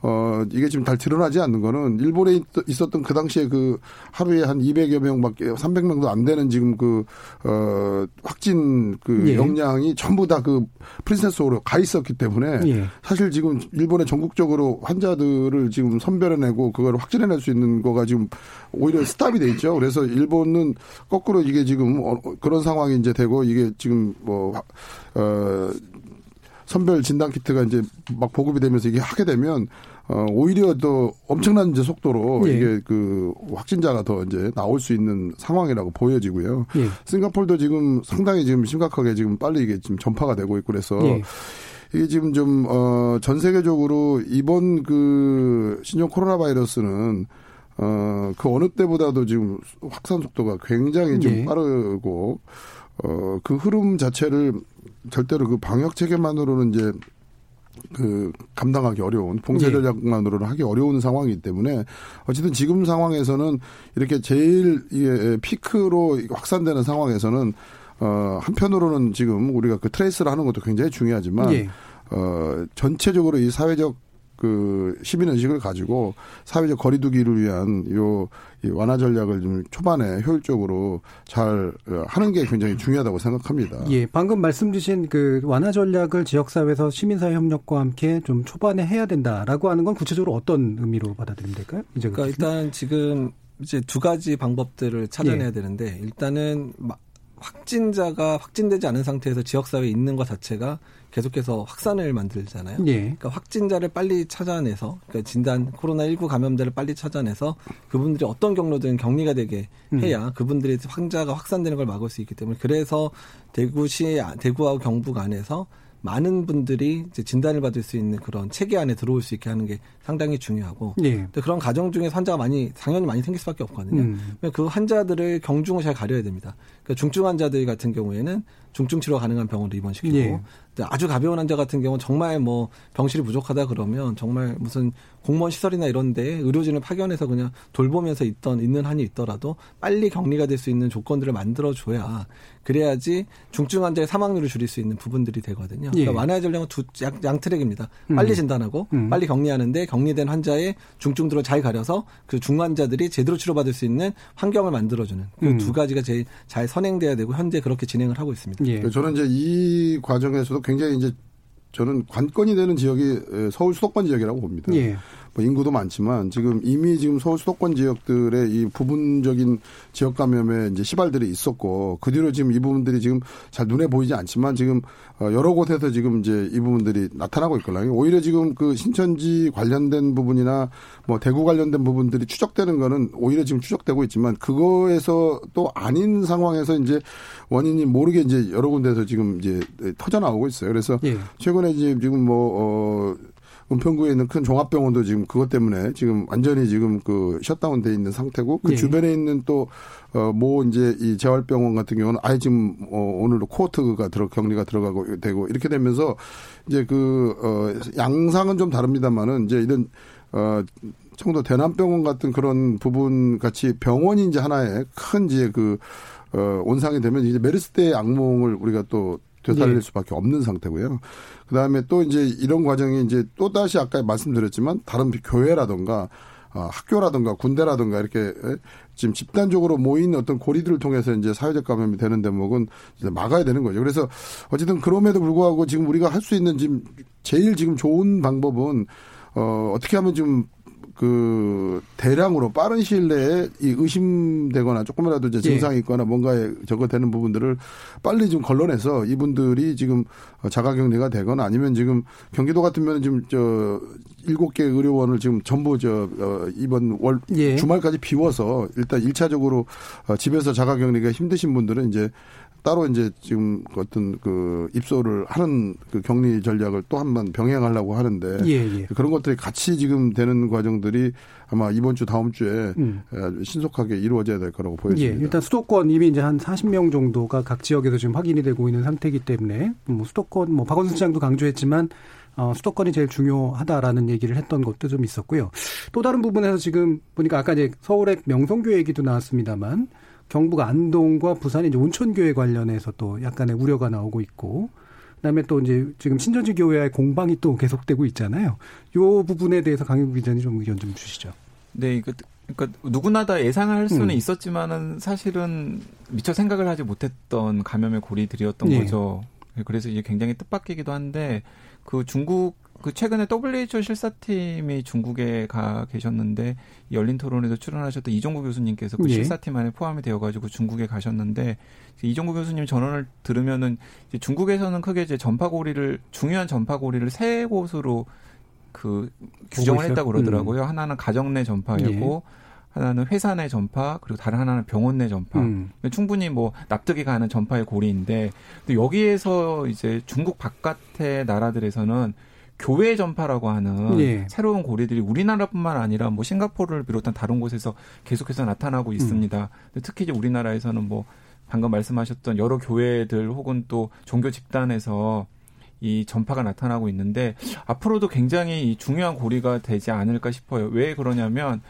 어, 이게 지금 잘 드러나지 않는 거는 일본에 있었던 그 당시에 그 하루에 한 200여 명밖에 300명도 안 되는 지금 그, 어, 확진 그 예. 역량이 전부 다 그 프린세스 호로 가 있었기 때문에 예. 사실 지금 일본의 전국적으로 환자들을 지금 선별해내고 그걸 확진해낼 수 있는 거가 지금 오히려 스탑이 돼 있죠. 그래서 일본은 거꾸로 이게 지금 어, 그런 상황이 이제 되고 이게 지금 뭐, 어, 선별 진단 키트가 이제 막 보급이 되면서 이게 하게 되면 어 오히려 더 엄청난 이제 속도로 예. 이게 그 확진자가 더 이제 나올 수 있는 상황이라고 보여지고요. 예. 싱가폴도 지금 상당히 지금 심각하게 지금 빨리 이게 지금 전파가 되고 있고 그래서 예. 이게 지금 좀, 어, 전 세계적으로 이번 그 신종 코로나 바이러스는 어, 그 어느 때보다도 지금 확산 속도가 굉장히 좀 예. 빠르고, 어, 그 흐름 자체를 절대로 그 방역 체계만으로는 이제 그 감당하기 어려운 봉쇄 예. 전략만으로는 하기 어려운 상황이기 때문에 어쨌든 지금 상황에서는 이렇게 제일 이게 피크로 확산되는 상황에서는 어 한편으로는 지금 우리가 그 트레이스를 하는 것도 굉장히 중요하지만 예. 어 전체적으로 이 사회적 그 시민 의식을 가지고 사회적 거리두기를 위한 요 완화 전략을 좀 초반에 효율적으로 잘 어, 하는 게 굉장히 중요하다고 생각합니다. 예, 방금 말씀 주신 그 완화 전략을 지역 사회에서 시민 사회 협력과 함께 좀 초반에 해야 된다라고 하는 건 구체적으로 어떤 의미로 받아들이면 될까요? 이제 그러니까 일단 지금 이제 두 가지 방법들을 찾아내야 예. 되는데 일단은 확진자가 확진되지 않은 상태에서 지역 사회에 있는 것 자체가 계속해서 확산을 만들잖아요. 예. 그러니까 확진자를 빨리 찾아내서 그러니까 진단 코로나 19 감염자를 빨리 찾아내서 그분들이 어떤 경로든 격리가 되게 음. 해야 음. 그분들의 환자가 확산되는 걸 막을 수 있기 때문에 그래서 대구시 대구하고 경북 안에서 많은 분들이 진단을 받을 수 있는 그런 체계 안에 들어올 수 있게 하는 게 상당히 중요하고 예. 그런 가정 중에 환자가 많이 당연히 많이 생길 수밖에 없거든요. 음. 그 환자들을 경중을 잘 가려야 됩니다. 그러니까 중증 환자들 같은 경우에는 중증 치료 가능한 병원으로 입원시키고 예. 아주 가벼운 환자 같은 경우는 정말 뭐 병실이 부족하다 그러면 정말 무슨 공무원 시설이나 이런데 의료진을 파견해서 그냥 돌보면서 있던 있는 한이 있더라도 빨리 격리가 될 수 있는 조건들을 만들어 줘야 그래야지 중증 환자의 사망률을 줄일 수 있는 부분들이 되거든요. 그러니까 예. 완화의 전략은 두, 양, 양 트랙입니다. 빨리 음. 진단하고 음. 빨리 격리하는데 격리된 환자의 중증도를 잘 가려서 그 중환자들이 제대로 치료받을 수 있는 환경을 만들어주는 그두 음. 가지가 제일 잘 선행돼야 되고 현재 그렇게 진행을 하고 있습니다. 예. 저는 이제 이 과정에서도 굉장히 이제 저는 관건이 되는 지역이 서울 수도권 지역이라고 봅니다. 예. 뭐 인구도 많지만 지금 이미 지금 서울 수도권 지역들의 이 부분적인 지역 감염에 이제 시발들이 있었고 그 뒤로 지금 이 부분들이 지금 잘 눈에 보이지 않지만 지금 어, 여러 곳에서 지금 이제 이 부분들이 나타나고 있거든요. 오히려 지금 그 신천지 관련된 부분이나 뭐 대구 관련된 부분들이 추적되는 거는 오히려 지금 추적되고 있지만 그거에서 또 아닌 상황에서 이제 원인이 모르게 이제 여러 군데서 지금 이제 터져 나오고 있어요. 그래서 예. 최근에 이제 지금 뭐 어. 은평구에 있는 큰 종합병원도 지금 그것 때문에 지금 완전히 지금 그 셧다운 돼 있는 상태고 그 네. 주변에 있는 또어뭐 이제 이 재활병원 같은 경우는 아예 지금 어 오늘도 코호트가 들어 격리가 들어가고 되고 이렇게 되면서 이제 그어 양상은 좀 다릅니다만은 이제 이런 어 청도 대남병원 같은 그런 부분 같이 병원이 이제 하나의 큰 이제 그 어, 온상이 되면 이제 메르스 때의 악몽을 우리가 또 되살릴 네. 수밖에 없는 상태고요. 그 다음에 또 이제 이런 과정이 이제 또 다시 아까 말씀드렸지만 다른 교회라든가 어, 학교라든가 군대라든가 이렇게 지금 집단적으로 모인 어떤 고리들을 통해서 이제 사회적 감염이 되는 대목은 막아야 되는 거죠. 그래서 어쨌든 그럼에도 불구하고 지금 우리가 할 수 있는 지금 제일 지금 좋은 방법은 어, 어떻게 하면 좀 그 대량으로 빠른 시일 내에 이 의심되거나 조금이라도 이제 예. 증상이 있거나 뭔가에 저거 되는 부분들을 빨리 좀 걸러내서 이분들이 지금 자가격리가 되거나 아니면 지금 경기도 같으면 지금 저 일곱 개 의료원을 지금 전부 저 어, 이번 월 예. 주말까지 비워서 일단 일차적으로 어, 집에서 자가격리가 힘드신 분들은 이제 따로 이제 지금 어떤 그 입소를 하는 그 격리 전략을 또 한 번 병행하려고 하는데 예, 예. 그런 것들이 같이 지금 되는 과정들이 아마 이번 주 다음 주에 음. 신속하게 이루어져야 될 거라고 보여집니다. 예, 일단 수도권 이미 이제 한 40명 정도가 각 지역에서 지금 확인이 되고 있는 상태이기 때문에 뭐 수도권 뭐 박원순 시장도 강조했지만 어, 수도권이 제일 중요하다라는 얘기를 했던 것도 좀 있었고요. 또 다른 부분에서 지금 보니까 아까 이제 서울의 명성교 얘기도 나왔습니다만 경북 안동과 부산의 이제 온천교회 관련해서 또 약간의 우려가 나오고 있고 그다음에 또 이제 지금 신천지 교회와의 공방이 또 계속되고 있잖아요. 요 부분에 대해서 강윤 기자님 좀 의견 좀 주시죠. 네, 그, 그러니까 누구나 다 예상할 수는 음. 있었지만은 사실은 미처 생각을 하지 못했던 감염의 고리들이었던 네. 거죠. 그래서 이제 굉장히 뜻밖이기도 한데 그 중국 그 최근에 WHO 실사팀이 중국에 가 계셨는데 열린 토론에도 출연하셨던 이종구 교수님께서 그 예. 실사팀 안에 포함이 되어가지고 중국에 가셨는데 이종구 교수님 전언을 들으면은 중국에서는 크게 이제 전파고리를 중요한 전파고리를 세 곳으로 그 규정을 했다 고 그러더라고요. 음. 하나는 가정 내 전파이고 예. 하나는 회사 내 전파 그리고 다른 하나는 병원 내 전파. 음. 충분히 뭐 납득이 가는 전파의 고리인데 여기에서 이제 중국 바깥의 나라들에서는 교회 전파라고 하는 예. 새로운 고리들이 우리나라뿐만 아니라 뭐 싱가포르를 비롯한 다른 곳에서 계속해서 나타나고 있습니다. 음. 특히 이제 우리나라에서는 뭐 방금 말씀하셨던 여러 교회들 혹은 또 종교 집단에서 이 전파가 나타나고 있는데 앞으로도 굉장히 중요한 고리가 되지 않을까 싶어요. 왜 그러냐면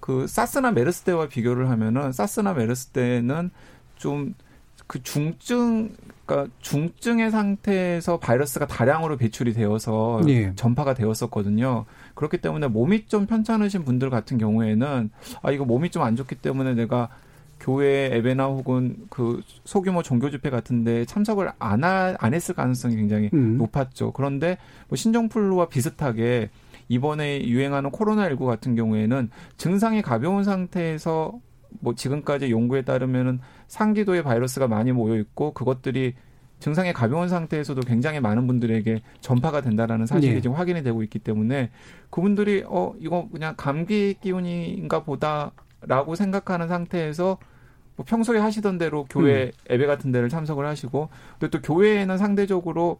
그 사스나 메르스 때와 비교를 하면은 사스나 메르스 때는 좀 그 중증 그러니까 중증의 상태에서 바이러스가 다량으로 배출이 되어서 예. 전파가 되었었거든요. 그렇기 때문에 몸이 좀 편찮으신 분들 같은 경우에는 아 이거 몸이 좀 안 좋기 때문에 내가 교회 에베나 혹은 그 소규모 종교 집회 같은데 참석을 안, 하, 안 했을 가능성이 굉장히 음. 높았죠. 그런데 뭐 신종플루와 비슷하게 이번에 유행하는 코로나19 같은 경우에는 증상이 가벼운 상태에서 뭐 지금까지 연구에 따르면은 상기도에 바이러스가 많이 모여 있고 그것들이 증상이 가벼운 상태에서도 굉장히 많은 분들에게 전파가 된다라는 사실이 네. 지금 확인이 되고 있기 때문에 그분들이 어 이거 그냥 감기 기운인가 보다라고 생각하는 상태에서 뭐 평소에 하시던 대로 교회 음. 예배 같은 데를 참석을 하시고 또 교회에는 상대적으로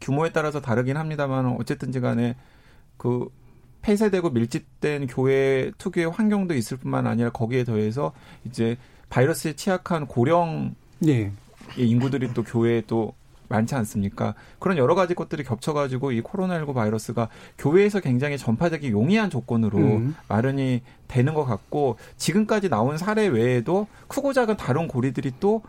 규모에 따라서 다르긴 합니다만 어쨌든지 간에 그 폐쇄되고 밀집된 교회 특유의 환경도 있을 뿐만 아니라 거기에 더해서 이제 바이러스에 취약한 고령 네. 인구들이 또 교회에 또 많지 않습니까? 그런 여러 가지 것들이 겹쳐가지고 이 코로나19 바이러스가 교회에서 굉장히 전파되기 용이한 조건으로 음. 마련이 되는 것 같고 지금까지 나온 사례 외에도 크고 작은 다른 고리들이 또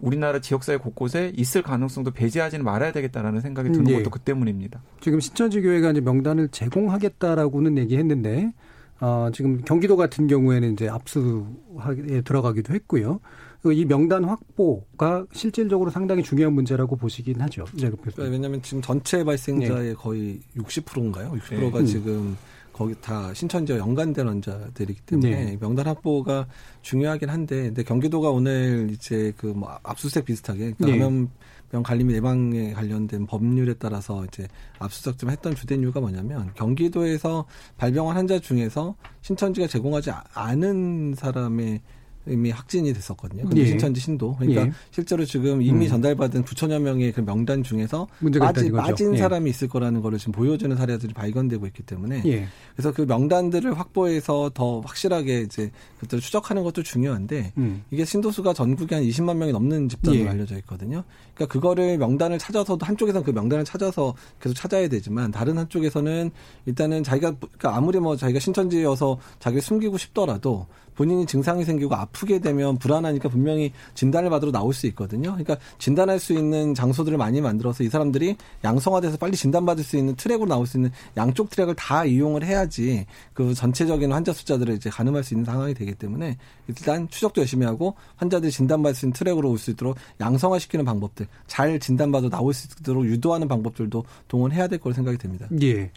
우리나라 지역사회 곳곳에 있을 가능성도 배제하지는 말아야 되겠다라는 생각이 드는 예. 것도 그 때문입니다. 지금 신천지 교회가 이제 명단을 제공하겠다라고는 얘기했는데 어, 지금 경기도 같은 경우에는 이제 압수에 들어가기도 했고요. 이 명단 확보가 실질적으로 상당히 중요한 문제라고 보시긴 하죠. 네, 왜냐하면 지금 전체 발생자의 네. 거의 60%인가요? 60%가 네. 지금 거기 다 신천지와 연관된 환자들이기 때문에 네. 명단 확보가 중요하긴 한데, 근데 경기도가 오늘 이제 그 뭐 압수수색 비슷하게 그러니까 네. 감염병 관리 및 예방에 관련된 법률에 따라서 이제 압수수색 좀 했던 주된 이유가 뭐냐면 경기도에서 발병한 환자 중에서 신천지가 제공하지 않은 사람의 이미 확진이 됐었거든요. 예. 신천지 신도. 그러니까 예. 실제로 지금 이미 음. 전달받은 9천여 명의 그 명단 중에서 빠지, 빠진 예. 사람이 있을 거라는 거를 지금 보여주는 사례들이 발견되고 있기 때문에 예. 그래서 그 명단들을 확보해서 더 확실하게 이제 그것들을 추적하는 것도 중요한데 음. 이게 신도수가 전국에 한 20만 명이 넘는 집단으로 예. 알려져 있거든요. 그러니까 그거를 명단을 찾아서도 한쪽에서는 그 명단을 찾아서 계속 찾아야 되지만 다른 한쪽에서는 일단은 자기가 그러니까 아무리 뭐 자기가 신천지여서 자기를 숨기고 싶더라도 본인이 증상이 생기고 아프게 되면 불안하니까 분명히 진단을 받으러 나올 수 있거든요. 그러니까 진단할 수 있는 장소들을 많이 만들어서 이 사람들이 양성화돼서 빨리 진단받을 수 있는 트랙으로 나올 수 있는 양쪽 트랙을 다 이용을 해야지 그 전체적인 환자 숫자들을 이제 가늠할 수 있는 상황이 되기 때문에 일단 추적도 열심히 하고 환자들이 진단받을 수 있는 트랙으로 올 수 있도록 양성화시키는 방법들 잘 진단받아 나올 수 있도록 유도하는 방법들도 동원해야 될 거로 생각이 됩니다. 예.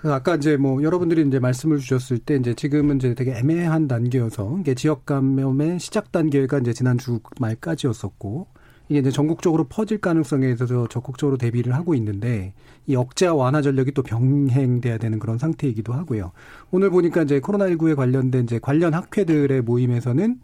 그 아까 이제 뭐 여러분들이 이제 말씀을 주셨을 때 이제 지금은 이제 되게 애매한 단계여서 이게 지역 감염의 시작 단계가 이제 지난주 말까지였었고 이게 이제 전국적으로 퍼질 가능성에 있어서 적극적으로 대비를 하고 있는데 이 억제와 완화 전력이 또 병행돼야 되는 그런 상태이기도 하고요. 오늘 보니까 이제 코로나19에 관련된 이제 관련 학회들의 모임에서는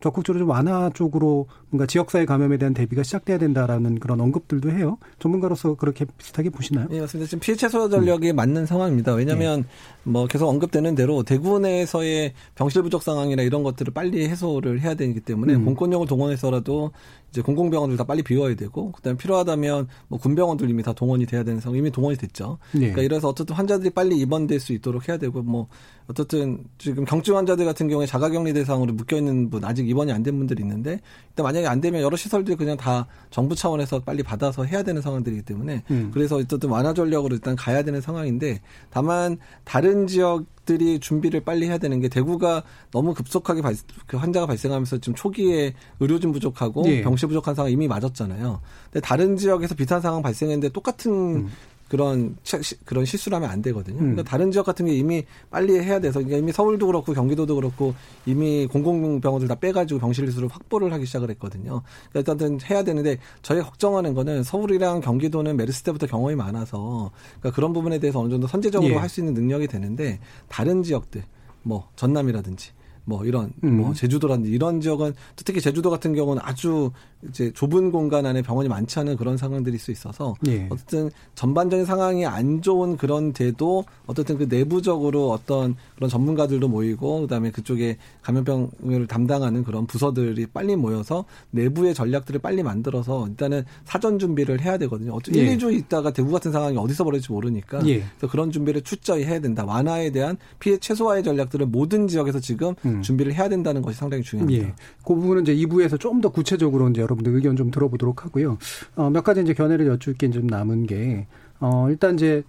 적극적으로 좀 완화 쪽으로 뭔가 지역사회 감염에 대한 대비가 시작돼야 된다라는 그런 언급들도 해요. 전문가로서 그렇게 비슷하게 보시나요? 네, 맞습니다. 지금 피해 최소 전력이 음. 맞는 상황입니다. 왜냐하면 네. 뭐 계속 언급되는 대로 대구 내에서의 병실 부족 상황이나 이런 것들을 빨리 해소를 해야 되기 때문에 음. 공권력을 동원해서라도 이제 공공병원들 다 빨리 비워야 되고 그다음에 필요하다면 뭐 군병원들 이미 다 동원이 돼야 되는 상황 이미 동원이 됐죠. 네. 그러니까 이래서 어쨌든 환자들이 빨리 입원될 수 있도록 해야 되고 뭐 어쨌든 지금 경증 환자들 같은 경우에 자가격리 대상으로 묶여 있는 분 아직 입원이 안 된 분들이 있는데 일단 만약에 안 되면 여러 시설들이 그냥 다 정부 차원에서 빨리 받아서 해야 되는 상황들이기 때문에 음. 그래서 어쨌든 완화 전력으로 일단 가야 되는 상황인데 다만 다른 지역 들이 준비를 빨리 해야 되는 게 대구가 너무 급속하게 발, 그 환자가 발생하면서 지금 초기에 의료진 부족하고 예. 병실 부족한 상황 이미 맞았잖아요. 근데 다른 지역에서 비슷한 상황 발생했는데 똑같은 음. 그런 그런 실수를 하면 안 되거든요. 그러니까 음. 다른 지역 같은 게 이미 빨리 해야 돼서 그러니까 이미 서울도 그렇고 경기도도 그렇고 이미 공공병원들 다 빼가지고 병실 수를 확보를 하기 시작을 했거든요. 그러니까 일단은 해야 되는데 저희 걱정하는 거는 서울이랑 경기도는 메르스 때부터 경험이 많아서 그러니까 그런 부분에 대해서 어느 정도 선제적으로 예. 할수 있는 능력이 되는데 다른 지역들 뭐 전남이라든지 뭐 이런 음. 뭐 제주도라든지 이런 지역은 특히 제주도 같은 경우는 아주 이제 좁은 공간 안에 병원이 많지 않은 그런 상황들이 있을 수 있어서 예. 어쨌든 전반적인 상황이 안 좋은 그런 데도 어쨌든 그 내부적으로 어떤 그런 전문가들도 모이고 그다음에 그쪽에 감염병을 담당하는 그런 부서들이 빨리 모여서 내부의 전략들을 빨리 만들어서 일단은 사전 준비를 해야 되거든요. 어쩌 예. 1, 2주 있다가 대구 같은 상황이 어디서 벌어질지 모르니까 예. 그래서 그런 준비를 출저히 해야 된다. 완화에 대한 피해 최소화의 전략들을 모든 지역에서 지금 음. 음. 준비를 해야 된다는 것이 상당히 중요합니다. 예. 그 부분은 이제 2부에서 좀 더 구체적으로 이제 여러분들 의견 좀 들어보도록 하고요. 어, 몇 가지 이제 견해를 여쭐 게 좀 남은 게, 어, 일단 이제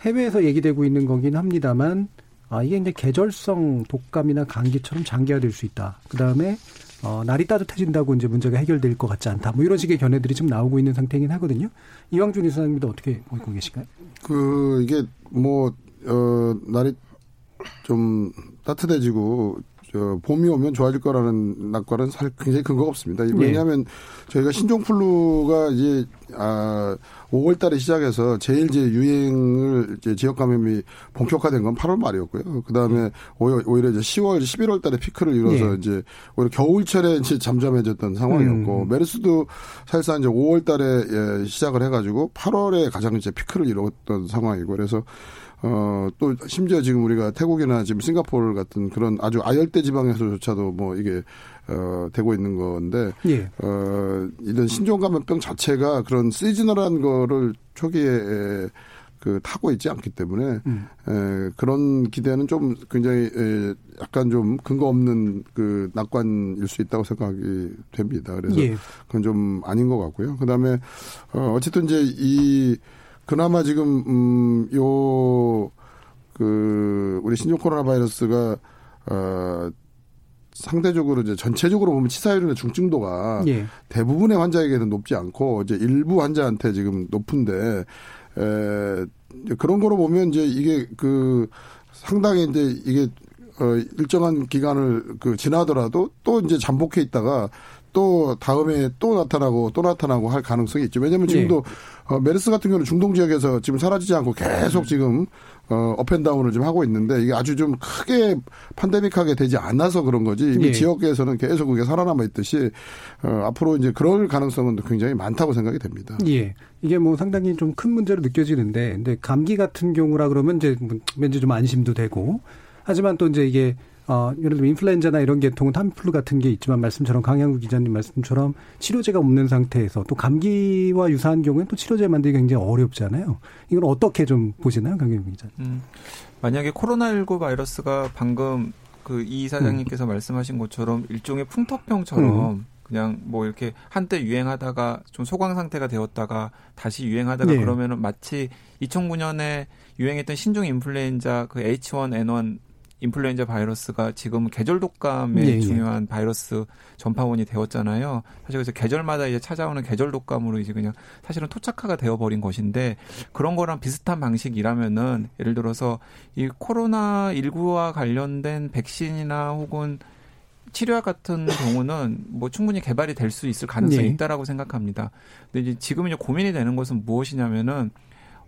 해외에서 얘기되고 있는 거긴 합니다만, 아, 이게 이제 계절성 독감이나 감기처럼 장기화될 수 있다. 그 다음에 어, 날이 따뜻해진다고 이제 문제가 해결될 것 같지 않다. 뭐 이런 식의 견해들이 좀 나오고 있는 상태이긴 하거든요. 이왕준 이사님도 어떻게 보고 계실까요? 그, 이게 뭐, 어, 날이 좀 따뜻해지고 저 봄이 오면 좋아질 거라는 낙관은 사 굉장히 근거가 없습니다. 네. 왜냐하면 네. 저희가 신종플루가 이제 아 5월 달에 시작해서 제일 이제 유행을 이제 지역 감염이 본격화된 건 8월 말이었고요. 그다음에 오히려 이제 10월, 11월 달에 피크를 이뤄서 예. 이제 오히려 겨울철에 이제 잠잠해졌던 상황이었고 음. 메르스도 사실상 이제 5월 달에 예, 시작을 해 가지고 8월에 가장 이제 피크를 이뤘던 상황이고 그래서 어, 또, 심지어 지금 우리가 태국이나 지금 싱가포르 같은 그런 아주 아열대 지방에서조차도 뭐 이게, 어, 되고 있는 건데, 예. 어, 이런 신종 감염병 자체가 그런 시즈널한 거를 초기에 에, 그 타고 있지 않기 때문에 음. 에, 그런 기대는 좀 굉장히 에, 약간 좀 근거 없는 그 낙관일 수 있다고 생각이 됩니다. 그래서 예. 그건 좀 아닌 것 같고요. 그다음에 어, 어쨌든 이제 이 그나마 지금 음요 그 우리 신종 코로나 바이러스가 어 상대적으로 이제 전체적으로 보면 치사율이나 중증도가 예. 대부분의 환자에게는 높지 않고 이제 일부 환자한테 지금 높은데 에 그런 거로 보면 이제 이게 그 상당히 이제 이게 어 일정한 기간을 그 지나더라도 또 이제 잠복해 있다가 또 다음에 또 나타나고 또 나타나고 할 가능성이 있죠. 왜냐하면 네. 지금도 네. 어, 메르스 같은 경우는 중동 지역에서 지금 사라지지 않고 계속 지금 어, 업앤다운을 좀 하고 있는데 이게 아주 좀 크게 판데믹하게 되지 않아서 그런 거지 이미 예. 지역에서는 계속 그게 살아남아 있듯이 어, 앞으로 이제 그럴 가능성은 굉장히 많다고 생각이 됩니다. 예. 이게 뭐 상당히 좀 큰 문제로 느껴지는데 근데 감기 같은 경우라 그러면 이제 뭐 왠지 좀 안심도 되고 하지만 또 이제 이게 어, 예를 들면 인플루엔자나 이런 계통은 타미플루 같은 게 있지만 말씀처럼 강양구 기자님 말씀처럼 치료제가 없는 상태에서 또 감기와 유사한 경우에는 또 치료제 만들기 굉장히 어렵잖아요. 이걸 어떻게 좀 보시나요, 강양구 기자님? 음, 만약에 코로나19 바이러스가 방금 그 이 사장님께서 음. 말씀하신 것처럼 일종의 풍토병처럼 음. 그냥 뭐 이렇게 한때 유행하다가 좀 소강 상태가 되었다가 다시 유행하다가 네. 그러면은 마치 2009년에 유행했던 신종 인플루엔자 그 H1N1 인플루엔자 바이러스가 지금 계절 독감의 예, 예. 중요한 바이러스 전파원이 되었잖아요. 사실 그래서 계절마다 이제 찾아오는 계절 독감으로 이제 그냥 사실은 토착화가 되어 버린 것인데 그런 거랑 비슷한 방식이라면은 예를 들어서 이 코로나 19와 관련된 백신이나 혹은 치료약 같은 경우는 뭐 충분히 개발이 될 수 있을 가능성이 예. 있다라고 생각합니다. 근데 이제 지금 이제 고민이 되는 것은 무엇이냐면은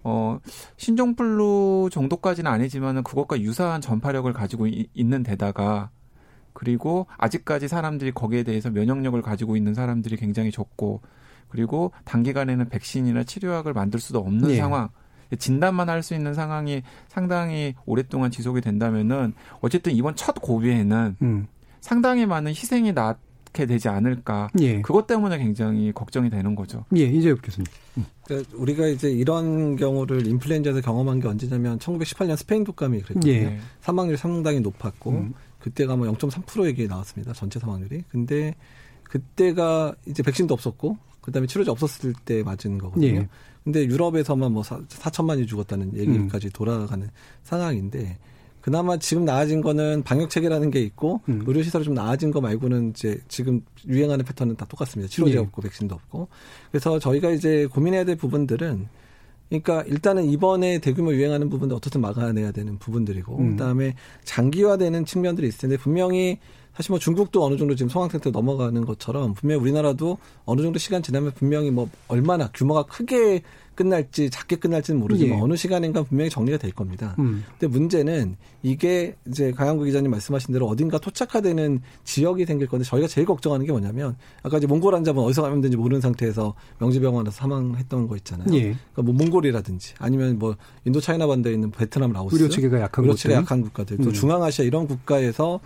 어, 신종플루 정도까지는 아니지만은 그것과 유사한 전파력을 가지고 이, 있는 데다가 그리고 아직까지 사람들이 거기에 대해서 면역력을 가지고 있는 사람들이 굉장히 적고 그리고 단기간에는 백신이나 치료약을 만들 수도 없는 네. 상황. 진단만 할 수 있는 상황이 상당히 오랫동안 지속이 된다면은 어쨌든 이번 첫 고비에는 음. 상당히 많은 희생이 나, 어떻게 되지 않을까. 예. 그것 때문에 굉장히 걱정이 되는 거죠. 예, 이제 교수님. 음. 그러니까 우리가 이제 이런 경우를 인플루엔자에서 경험한 게 언제냐면 1918년 스페인 독감이 그랬거든요. 예. 사망률이 상당히 높았고 음. 그때가 뭐 0.3% 얘기 나왔습니다. 전체 사망률이. 근데 그때가 이제 백신도 없었고 그다음에 치료제 없었을 때 맞은 거거든요. 예. 근데 유럽에서만 뭐 4, 4천만이 죽었다는 얘기까지 음. 돌아가는 상황인데 그나마 지금 나아진 거는 방역 체계라는 게 있고 음. 의료 시설이 좀 나아진 거 말고는 이제 지금 유행하는 패턴은 다 똑같습니다. 치료제 예. 없고 백신도 없고. 그래서 저희가 이제 고민해야 될 부분들은 그러니까 일단은 이번에 대규모 유행하는 부분들 어떻게 막아내야 되는 부분들이고 음. 그다음에 장기화되는 측면들이 있을 텐데 분명히 사실 뭐 중국도 어느 정도 지금 상황 상태로 넘어가는 것처럼 분명히 우리나라도 어느 정도 시간 지나면 분명히 뭐 얼마나 규모가 크게 끝날지 작게 끝날지는 모르지만 예. 어느 시간인가 분명히 정리가 될 겁니다. 음. 근데 문제는 이게 이제 강양구 기자님 말씀하신 대로 어딘가 토착화되는 지역이 생길 건데 저희가 제일 걱정하는 게 뭐냐면 아까 이제 몽골 환자분 어디서 감염된지 모르는 상태에서 명지병원에서 사망했던 거 있잖아요. 예. 그러니까 뭐 몽골이라든지 아니면 뭐 인도 차이나 반도에 있는 베트남 라오스 의료 체계가 약한 의료 체계가 약한 국가들 또 음. 중앙아시아 이런 국가에서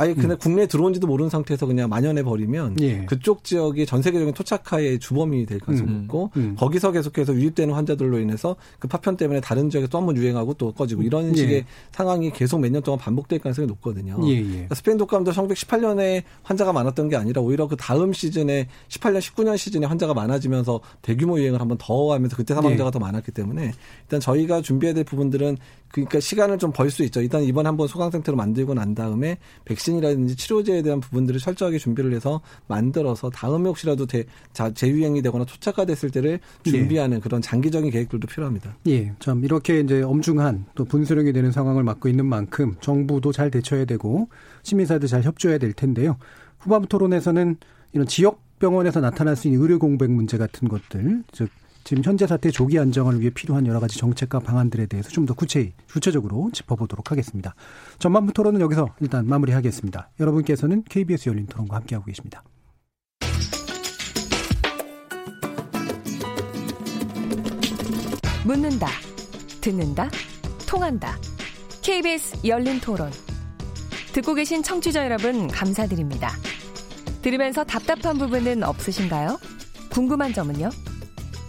아예 그냥 음. 국내에 들어온지도 모르는 상태에서 그냥 만연해 버리면 예. 그쪽 지역이 전 세계적인 토착화의 주범이 될 가능성이 음. 있고 음. 거기서 계속해서 유입되는 환자들로 인해서 그 파편 때문에 다른 지역에 또 한 번 유행하고 또 꺼지고 이런 예. 식의 상황이 계속 몇 년 동안 반복될 가능성이 높거든요. 예, 예. 그러니까 스페인 독감도 1918년에 환자가 많았던 게 아니라 오히려 그 다음 시즌에 18년, 19년 시즌에 환자가 많아지면서 대규모 유행을 한번 더 하면서 그때 사망자가 예. 더 많았기 때문에 일단 저희가 준비해야 될 부분들은 그러니까 시간을 좀 벌 수 있죠. 일단 이번 한번 소강 상태로 만들고 난 다음에 백신 이라든지 치료제에 대한 부분들을 철저하게 준비를 해서 만들어서 다음에 혹시라도 대, 자, 재유행이 되거나 토착화 됐을 때를 예. 준비하는 예. 그런 장기적인 계획들도 필요합니다. 예, 참 이렇게 이제 엄중한 또 분수령이 되는 상황을 맞고 있는 만큼 정부도 잘 대처해야 되고 시민사회도 잘 협조해야 될 텐데요. 후반부 토론에서는 이런 지역 병원에서 나타날 수 있는 의료 공백 문제 같은 것들, 즉 지금 현재 사태 조기 안정을 위해 필요한 여러 가지 정책과 방안들에 대해서 좀 더 구체 구체적으로 짚어보도록 하겠습니다. 전반부 토론은 여기서 일단 마무리하겠습니다. 여러분께서는 KBS 열린 토론과 함께하고 계십니다. 묻는다, 듣는다, 통한다. KBS 열린 토론. 듣고 계신 청취자 여러분 감사드립니다. 들으면서 답답한 부분은 없으신가요? 궁금한 점은요?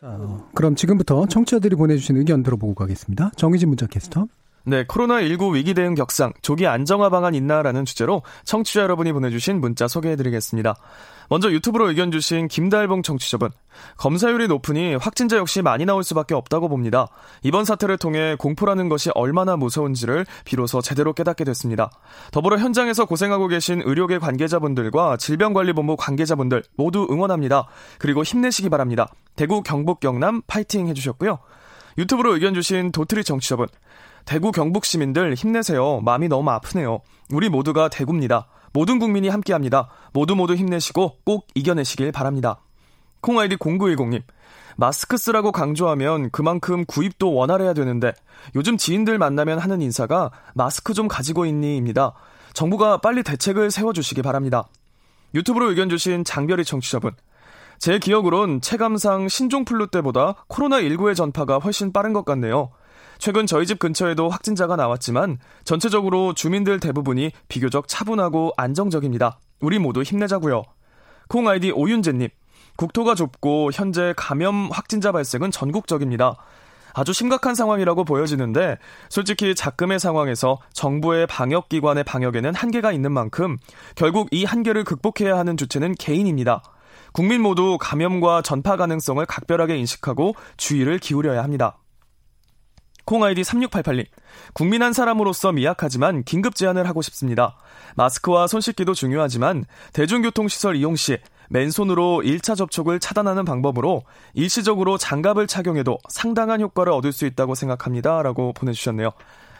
자, 그럼 지금부터 청취자들이 보내주신 의견 들어보고 가겠습니다. 정의진 문자 캐스터. 네, 코로나19 위기 대응 격상, 조기 안정화 방안 있나라는 주제로 청취자 여러분이 보내주신 문자 소개해드리겠습니다. 먼저 유튜브로 의견 주신 김달봉 청취자분. 검사율이 높으니 확진자 역시 많이 나올 수밖에 없다고 봅니다. 이번 사태를 통해 공포라는 것이 얼마나 무서운지를 비로소 제대로 깨닫게 됐습니다. 더불어 현장에서 고생하고 계신 의료계 관계자분들과 질병관리본부 관계자분들 모두 응원합니다. 그리고 힘내시기 바랍니다. 대구, 경북, 경남 파이팅 해주셨고요. 유튜브로 의견 주신 도트리 청취자분. 대구 경북 시민들 힘내세요. 마음이 너무 아프네요. 우리 모두가 대구입니다. 모든 국민이 함께합니다. 모두 모두 힘내시고 꼭 이겨내시길 바랍니다. 콩아이디 0910님. 마스크 쓰라고 강조하면 그만큼 구입도 원활해야 되는데 요즘 지인들 만나면 하는 인사가 마스크 좀 가지고 있니입니다. 정부가 빨리 대책을 세워주시기 바랍니다. 유튜브로 의견 주신 장별이 청취자분. 제 기억으론 체감상 신종플루 때보다 코로나19의 전파가 훨씬 빠른 것 같네요. 최근 저희 집 근처에도 확진자가 나왔지만 전체적으로 주민들 대부분이 비교적 차분하고 안정적입니다. 우리 모두 힘내자고요. 콩 아이디 오윤재님. 국토가 좁고 현재 감염 확진자 발생은 전국적입니다. 아주 심각한 상황이라고 보여지는데 솔직히 작금의 상황에서 정부의 방역기관의 방역에는 한계가 있는 만큼 결국 이 한계를 극복해야 하는 주체는 개인입니다. 국민 모두 감염과 전파 가능성을 각별하게 인식하고 주의를 기울여야 합니다. 콩 아이디 3688님. 국민 한 사람으로서 미약하지만 긴급 제안을 하고 싶습니다. 마스크와 손 씻기도 중요하지만 대중교통시설 이용 시 맨손으로 1차 접촉을 차단하는 방법으로 일시적으로 장갑을 착용해도 상당한 효과를 얻을 수 있다고 생각합니다. 라고 보내주셨네요.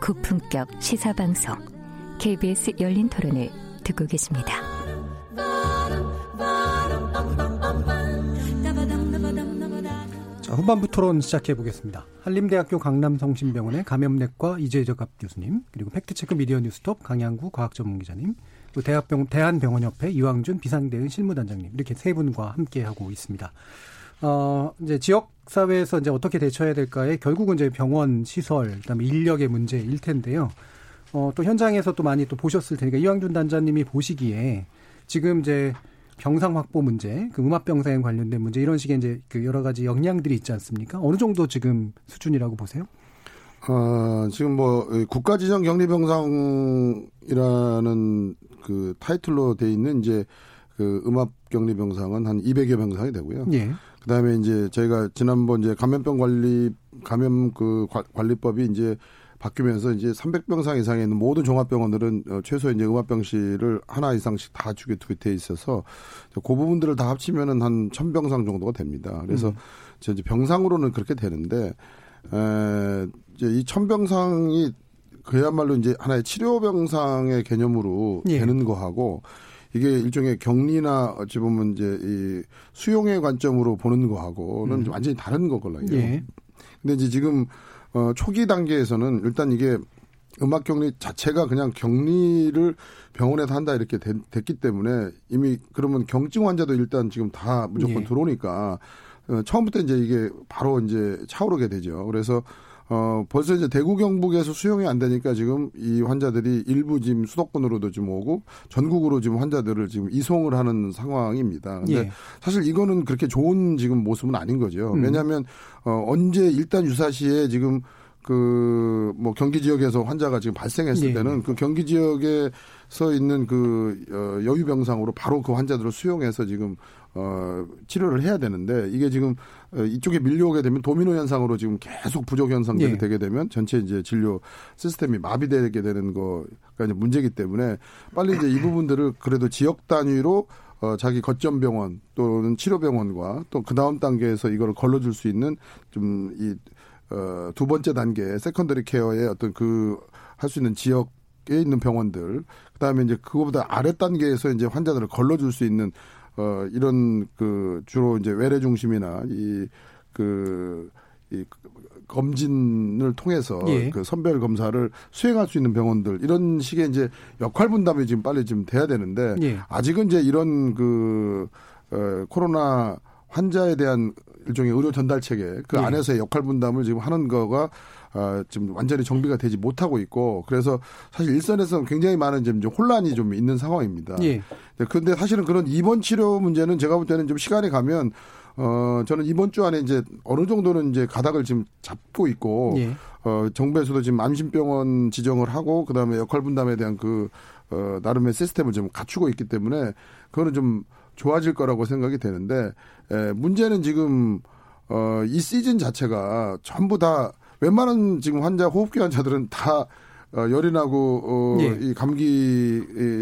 고품격 시사방송 KBS 열린 토론을 듣고 계십니다. 자, 후반부 토론 시작해 보겠습니다. 한림대학교 강남성심병원의 감염내과 이재적갑 교수님, 그리고 팩트체크 미디어 뉴스톱 강양구 과학전문기자님, 대학병 대한병원협회 이왕준 비상대응 실무단장님 이렇게 세 분과 함께 하고 있습니다. 어, 이제 지역 사회에서 이제 어떻게 대처해야 될까에 결국은 이제 병원 시설, 그다음에 인력의 문제일 텐데요. 어, 또 현장에서 또 많이 또 보셨을 테니까 이왕준 단장님이 보시기에 지금 이제 병상 확보 문제, 그 음압 병상에 관련된 문제 이런 식의 이제 그 여러 가지 역량들이 있지 않습니까? 어느 정도 지금 수준이라고 보세요? 어, 지금 뭐 국가지정 격리병상이라는 그 타이틀로 돼 있는 이제 그 음압 격리병상은 한 200여 병상이 되고요. 예. 그다음에 이제 저희가 지난번 이제 감염병 관리 감염 그 관리법이 이제 바뀌면서 이제 300병상 이상에 있는 모든 종합병원들은 어, 최소 이제 음압병실을 하나 이상씩 다 주게 돼 있어서 그 부분들을 다 합치면은 한 1000병상 정도가 됩니다. 그래서 음. 이제 병상으로는 그렇게 되는데 에 이제 이 1000병상이 그야말로 이제 하나의 치료 병상의 개념으로 예. 되는 거하고 이게 일종의 격리나 어찌 보면 이제 이 수용의 관점으로 보는 거하고는 음. 완전히 다른 거걸라요. 예. 근데 이제 지금 어 초기 단계에서는 일단 이게 음악 격리 자체가 그냥 격리를 병원에서 한다 이렇게 됐, 기 때문에 이미 그러면 경증 환자도 일단 지금 다 무조건 예. 들어오니까 어, 처음부터 이제 이게 바로 이제 차오르게 되죠. 그래서 어, 벌써 이제 대구 경북에서 수용이 안 되니까 지금 이 환자들이 일부 지금 수도권으로도 지금 오고 전국으로 지금 환자들을 지금 이송을 하는 상황입니다. 근데 예. 사실 이거는 그렇게 좋은 지금 모습은 아닌 거죠. 음. 왜냐하면 어, 언제 일단 유사시에 지금 그 뭐 경기 지역에서 환자가 지금 발생했을 예. 때는 그 경기 지역에서 있는 그 어, 여유 병상으로 바로 그 환자들을 수용해서 지금 어, 치료를 해야 되는데 이게 지금 어, 이쪽에 밀려오게 되면 도미노 현상으로 지금 계속 부족 현상들이 예. 되게 되면 전체 이제 진료 시스템이 마비되게 되는 거가 이제 문제이기 때문에 빨리 이제 이 부분들을 그래도 지역 단위로 어, 자기 거점 병원 또는 치료 병원과 또 그 다음 단계에서 이거를 걸러줄 수 있는 좀 이, 어, 두 번째 단계 secondary care의 어떤 그 할 수 있는 지역 에 있는 병원들 그다음에 이제 그거보다 아래 단계에서 이제 환자들을 걸러줄 수 있는 어, 이런 그 주로 이제 외래 중심이나 이 그, 이 검진을 통해서 예. 그 선별 검사를 수행할 수 있는 병원들 이런 식의 이제 역할 분담이 지금 빨리 좀 돼야 되는데 예. 아직은 이제 이런 그 어, 코로나 환자에 대한 일종의 의료 전달 체계 그 예. 안에서의 역할 분담을 지금 하는 거가 어, 지금 완전히 정비가 되지 못하고 있고 그래서 사실 일선에서는 굉장히 많은 좀 혼란이 좀 있는 상황입니다. 예. 그런데 사실은 그런 입원 치료 문제는 제가 볼 때는 좀 시간이 가면 어 저는 이번 주 안에 이제 어느 정도는 이제 가닥을 지금 잡고 있고 예. 어 정부에서도 지금 안심병원 지정을 하고 그다음에 역할 분담에 대한 그 어, 나름의 시스템을 좀 갖추고 있기 때문에 그거는 좀 좋아질 거라고 생각이 되는데 에, 문제는 지금 어, 이 시즌 자체가 전부 다 웬만한 지금 환자 호흡기 환자들은 다 어, 열이 나고 어, 예. 이 감기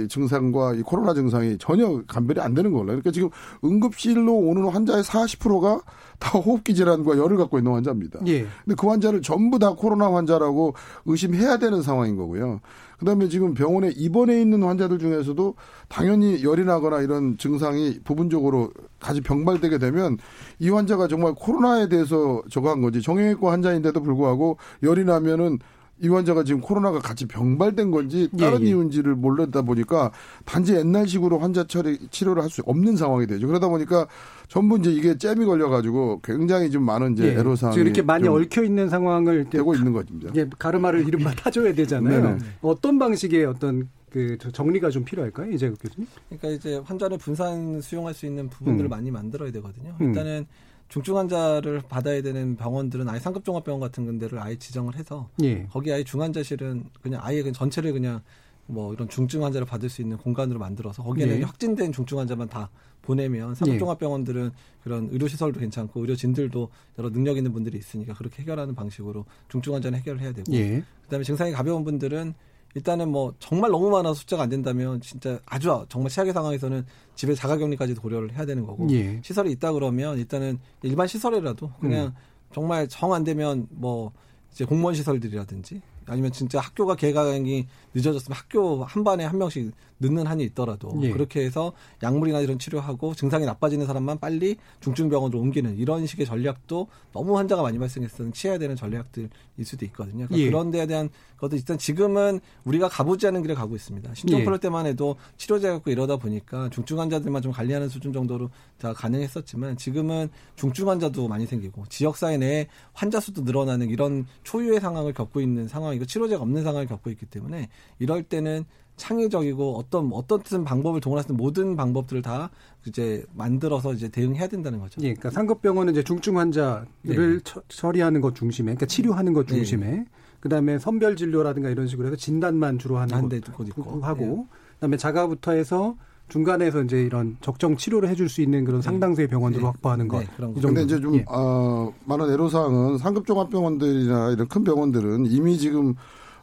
증상과 이 코로나 증상이 전혀 감별이 안 되는 걸로. 그러니까 지금 응급실로 오는 환자의 40%가 다 호흡기 질환과 열을 갖고 있는 환자입니다. 예. 근데 그 환자를 전부 다 코로나 환자라고 의심해야 되는 상황인 거고요. 그다음에 지금 병원에 입원해 있는 환자들 중에서도 당연히 열이 나거나 이런 증상이 부분적으로 같이 병발되게 되면 이 환자가 정말 코로나에 대해서 저거 한 거지. 정형외과 환자인데도 불구하고 열이 나면은 이 환자가 지금 코로나가 같이 병발된 건지 다른 예, 예. 이유인지를 모르다 보니까 단지 옛날식으로 환자 처리 치료를 할 수 없는 상황이 되죠. 그러다 보니까 전부 이제 이게 잼이 걸려가지고 굉장히 좀 많은 이제 예. 애로사항이 지금 이렇게 많이 얽혀 있는 상황을 되고 있는 거죠. 예, 가르마를 이른바 타줘야 되잖아요. 네네. 어떤 방식의 어떤 그 정리가 좀 필요할까요, 이제 교수님? 그러니까 이제 환자를 분산 수용할 수 있는 부분들을 음. 많이 만들어야 되거든요. 음. 일단은 중증 환자를 받아야 되는 병원들은 아예 상급 종합병원 같은 데를 아예 지정을 해서 예. 거기 아예 중환자실은 그냥 아예 그냥 전체를 그냥 뭐 이런 중증 환자를 받을 수 있는 공간으로 만들어서 거기에는 예. 확진된 중증 환자만 다 보내면 상급 예. 종합병원들은 그런 의료 시설도 괜찮고 의료진들도 여러 능력 있는 분들이 있으니까 그렇게 해결하는 방식으로 중증 환자는 해결을 해야 되고 예. 그다음에 증상이 가벼운 분들은 일단은 뭐 정말 너무 많아 숫자가 안 된다면 진짜 아주 정말 최악의 상황에서는 집에 자가격리까지 고려를 해야 되는 거고 예. 시설이 있다 그러면 일단은 일반 시설이라도 그냥 음. 정말 정 안 되면 뭐 이제 공무원 시설들이라든지 아니면 진짜 학교가 개강이 늦어졌으면 학교 한 반에 한 명씩 늦는 한이 있더라도 예. 그렇게 해서 약물이나 이런 치료하고 증상이 나빠지는 사람만 빨리 중증병원으로 옮기는 이런 식의 전략도 너무 환자가 많이 발생했으면 취해야 되는 전략들일 수도 있거든요. 그러니까 예. 그런 데에 대한 것도 일단 지금은 우리가 가보지 않은 길에 가고 있습니다. 심장 프로 예. 때만 해도 치료제 갖고 이러다 보니까 중증 환자들만 좀 관리하는 수준 정도로 다 가능했었지만 지금은 중증 환자도 많이 생기고 지역사회 내에 환자 수도 늘어나는 이런 초유의 상황을 겪고 있는 상황이고 치료제가 없는 상황을 겪고 있기 때문에 이럴 때는 창의적이고 어떤 어떤 뜻은 방법을 동원할 수 있는 모든 방법들을 다 이제 만들어서 이제 대응해야 된다는 거죠. 예, 그러니까 상급병원은 이제 중증 환자를 네. 처, 처리하는 것 중심에, 그러니까 치료하는 것 중심에, 네. 그다음에 선별 진료라든가 이런 식으로 해서 진단만 주로 하는 것 하고, 네. 그다음에 자가부터 해서 중간에서 이제 이런 적정 치료를 해줄 수 있는 그런 네. 상당수의 병원들을 네. 확보하는 것. 네, 그런 거. 근데 이제 좀, 예. 어, 많은 애로사항은 상급종합병원들이나 이런 큰 병원들은 이미 지금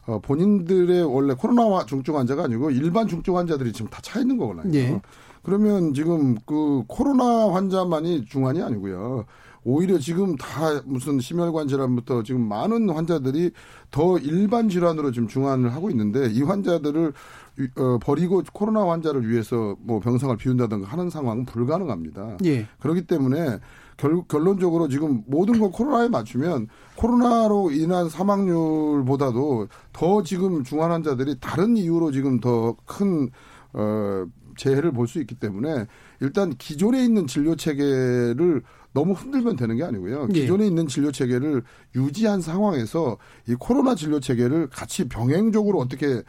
어, 본인들의 원래 코로나 중증 환자가 아니고 일반 중증 환자들이 지금 다 차 있는 거거든요. 예. 그러면 지금 그 코로나 환자만이 중환이 아니고요. 오히려 지금 다 무슨 심혈관 질환부터 지금 많은 환자들이 더 일반 질환으로 지금 중환을 하고 있는데 이 환자들을 어, 버리고 코로나 환자를 위해서 뭐 병상을 비운다든가 하는 상황은 불가능합니다. 예. 그렇기 때문에 결, 결론적으로 지금 모든 걸 코로나에 맞추면 코로나로 인한 사망률보다도 더 지금 중환 환자들이 다른 이유로 지금 더큰 어, 재해를 볼 수 있기 때문에 일단 기존에 있는 진료 체계를 너무 흔들면 되는 게 아니고요. 예. 기존에 예. 있는 진료 체계를 유지한 상황에서 이 코로나 진료 체계를 같이 병행적으로 어떻게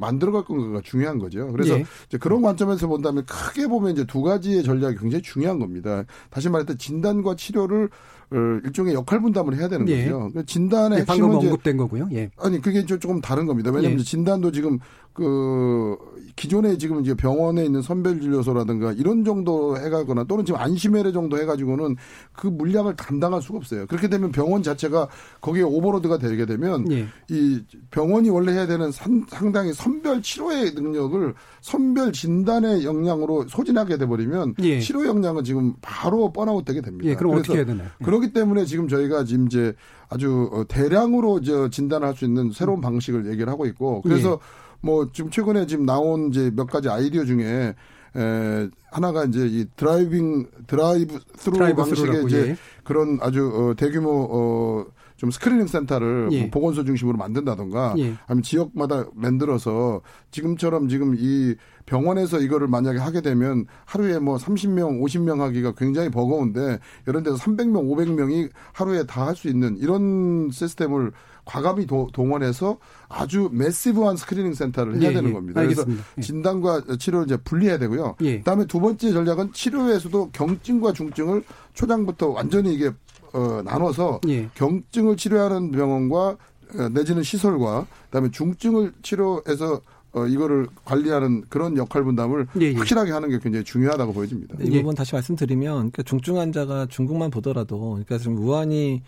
만들어갈 건가가 중요한 거죠. 그래서 예. 이제 그런 관점에서 본다면 크게 보면 이제 두 가지의 전략이 굉장히 중요한 겁니다. 다시 때 진단과 치료를 어, 일종의 역할 분담을 해야 되는 예. 거죠. 그러니까 진단의 예, 방금 언급된 거고요. 예. 아니 그게 조금 다른 겁니다. 왜냐하면 예. 진단도 지금 그 기존에 지금 이제 병원에 있는 선별 진료소라든가 이런 정도 해가거나 또는 지금 안심외래 정도 해가지고는 그 물량을 감당할 수가 없어요. 그렇게 되면 병원 자체가 거기에 오버로드가 되게 되면 예. 이 병원이 원래 해야 되는 산, 상당히 선별 치료의 능력을 선별 진단의 역량으로 소진하게 돼버리면 예. 치료 역량은 지금 바로 뻔아웃 되게 됩니다. 예, 그럼 어떻게 해야 되나요? 예. 그렇기 때문에 지금 저희가 지금 이제 아주 어, 대량으로 저 진단을 할수 있는 새로운 방식을 얘기를 하고 있고 그래서 예. 뭐 지금 최근에 지금 나온 이제 몇 가지 아이디어 중에 에 하나가 이제 이 driving drive-through 방식의 이제 예. 그런 아주 어 대규모 어 좀 screening 센터를 예. 뭐 보건소 중심으로 만든다던가 예. 아니면 지역마다 만들어서 지금처럼 지금 이 병원에서 이거를 만약에 하게 되면 하루에 뭐 30명, 50명 하기가 굉장히 버거운데 이런 데서 300명, 500명이 하루에 다 할 수 있는 이런 시스템을 과감히 도, 동원해서 아주 massive한 screening 센터를 해야 예, 되는 예. 겁니다. 그래서 예. 진단과 치료를 이제 분리해야 되고요. 예. 그다음에 두 번째 전략은 치료에서도 경증과 중증을 초장부터 완전히 이게 어, 나눠서 예. 경증을 치료하는 병원과 어, 내지는 시설과 그다음에 중증을 치료해서 어, 이거를 관리하는 그런 역할 분담을 예, 예. 확실하게 하는 게 굉장히 중요하다고 보여집니다. 네, 이 부분 다시 말씀드리면 그러니까 중증 환자가 중국만 보더라도 그러니까 지금 우한이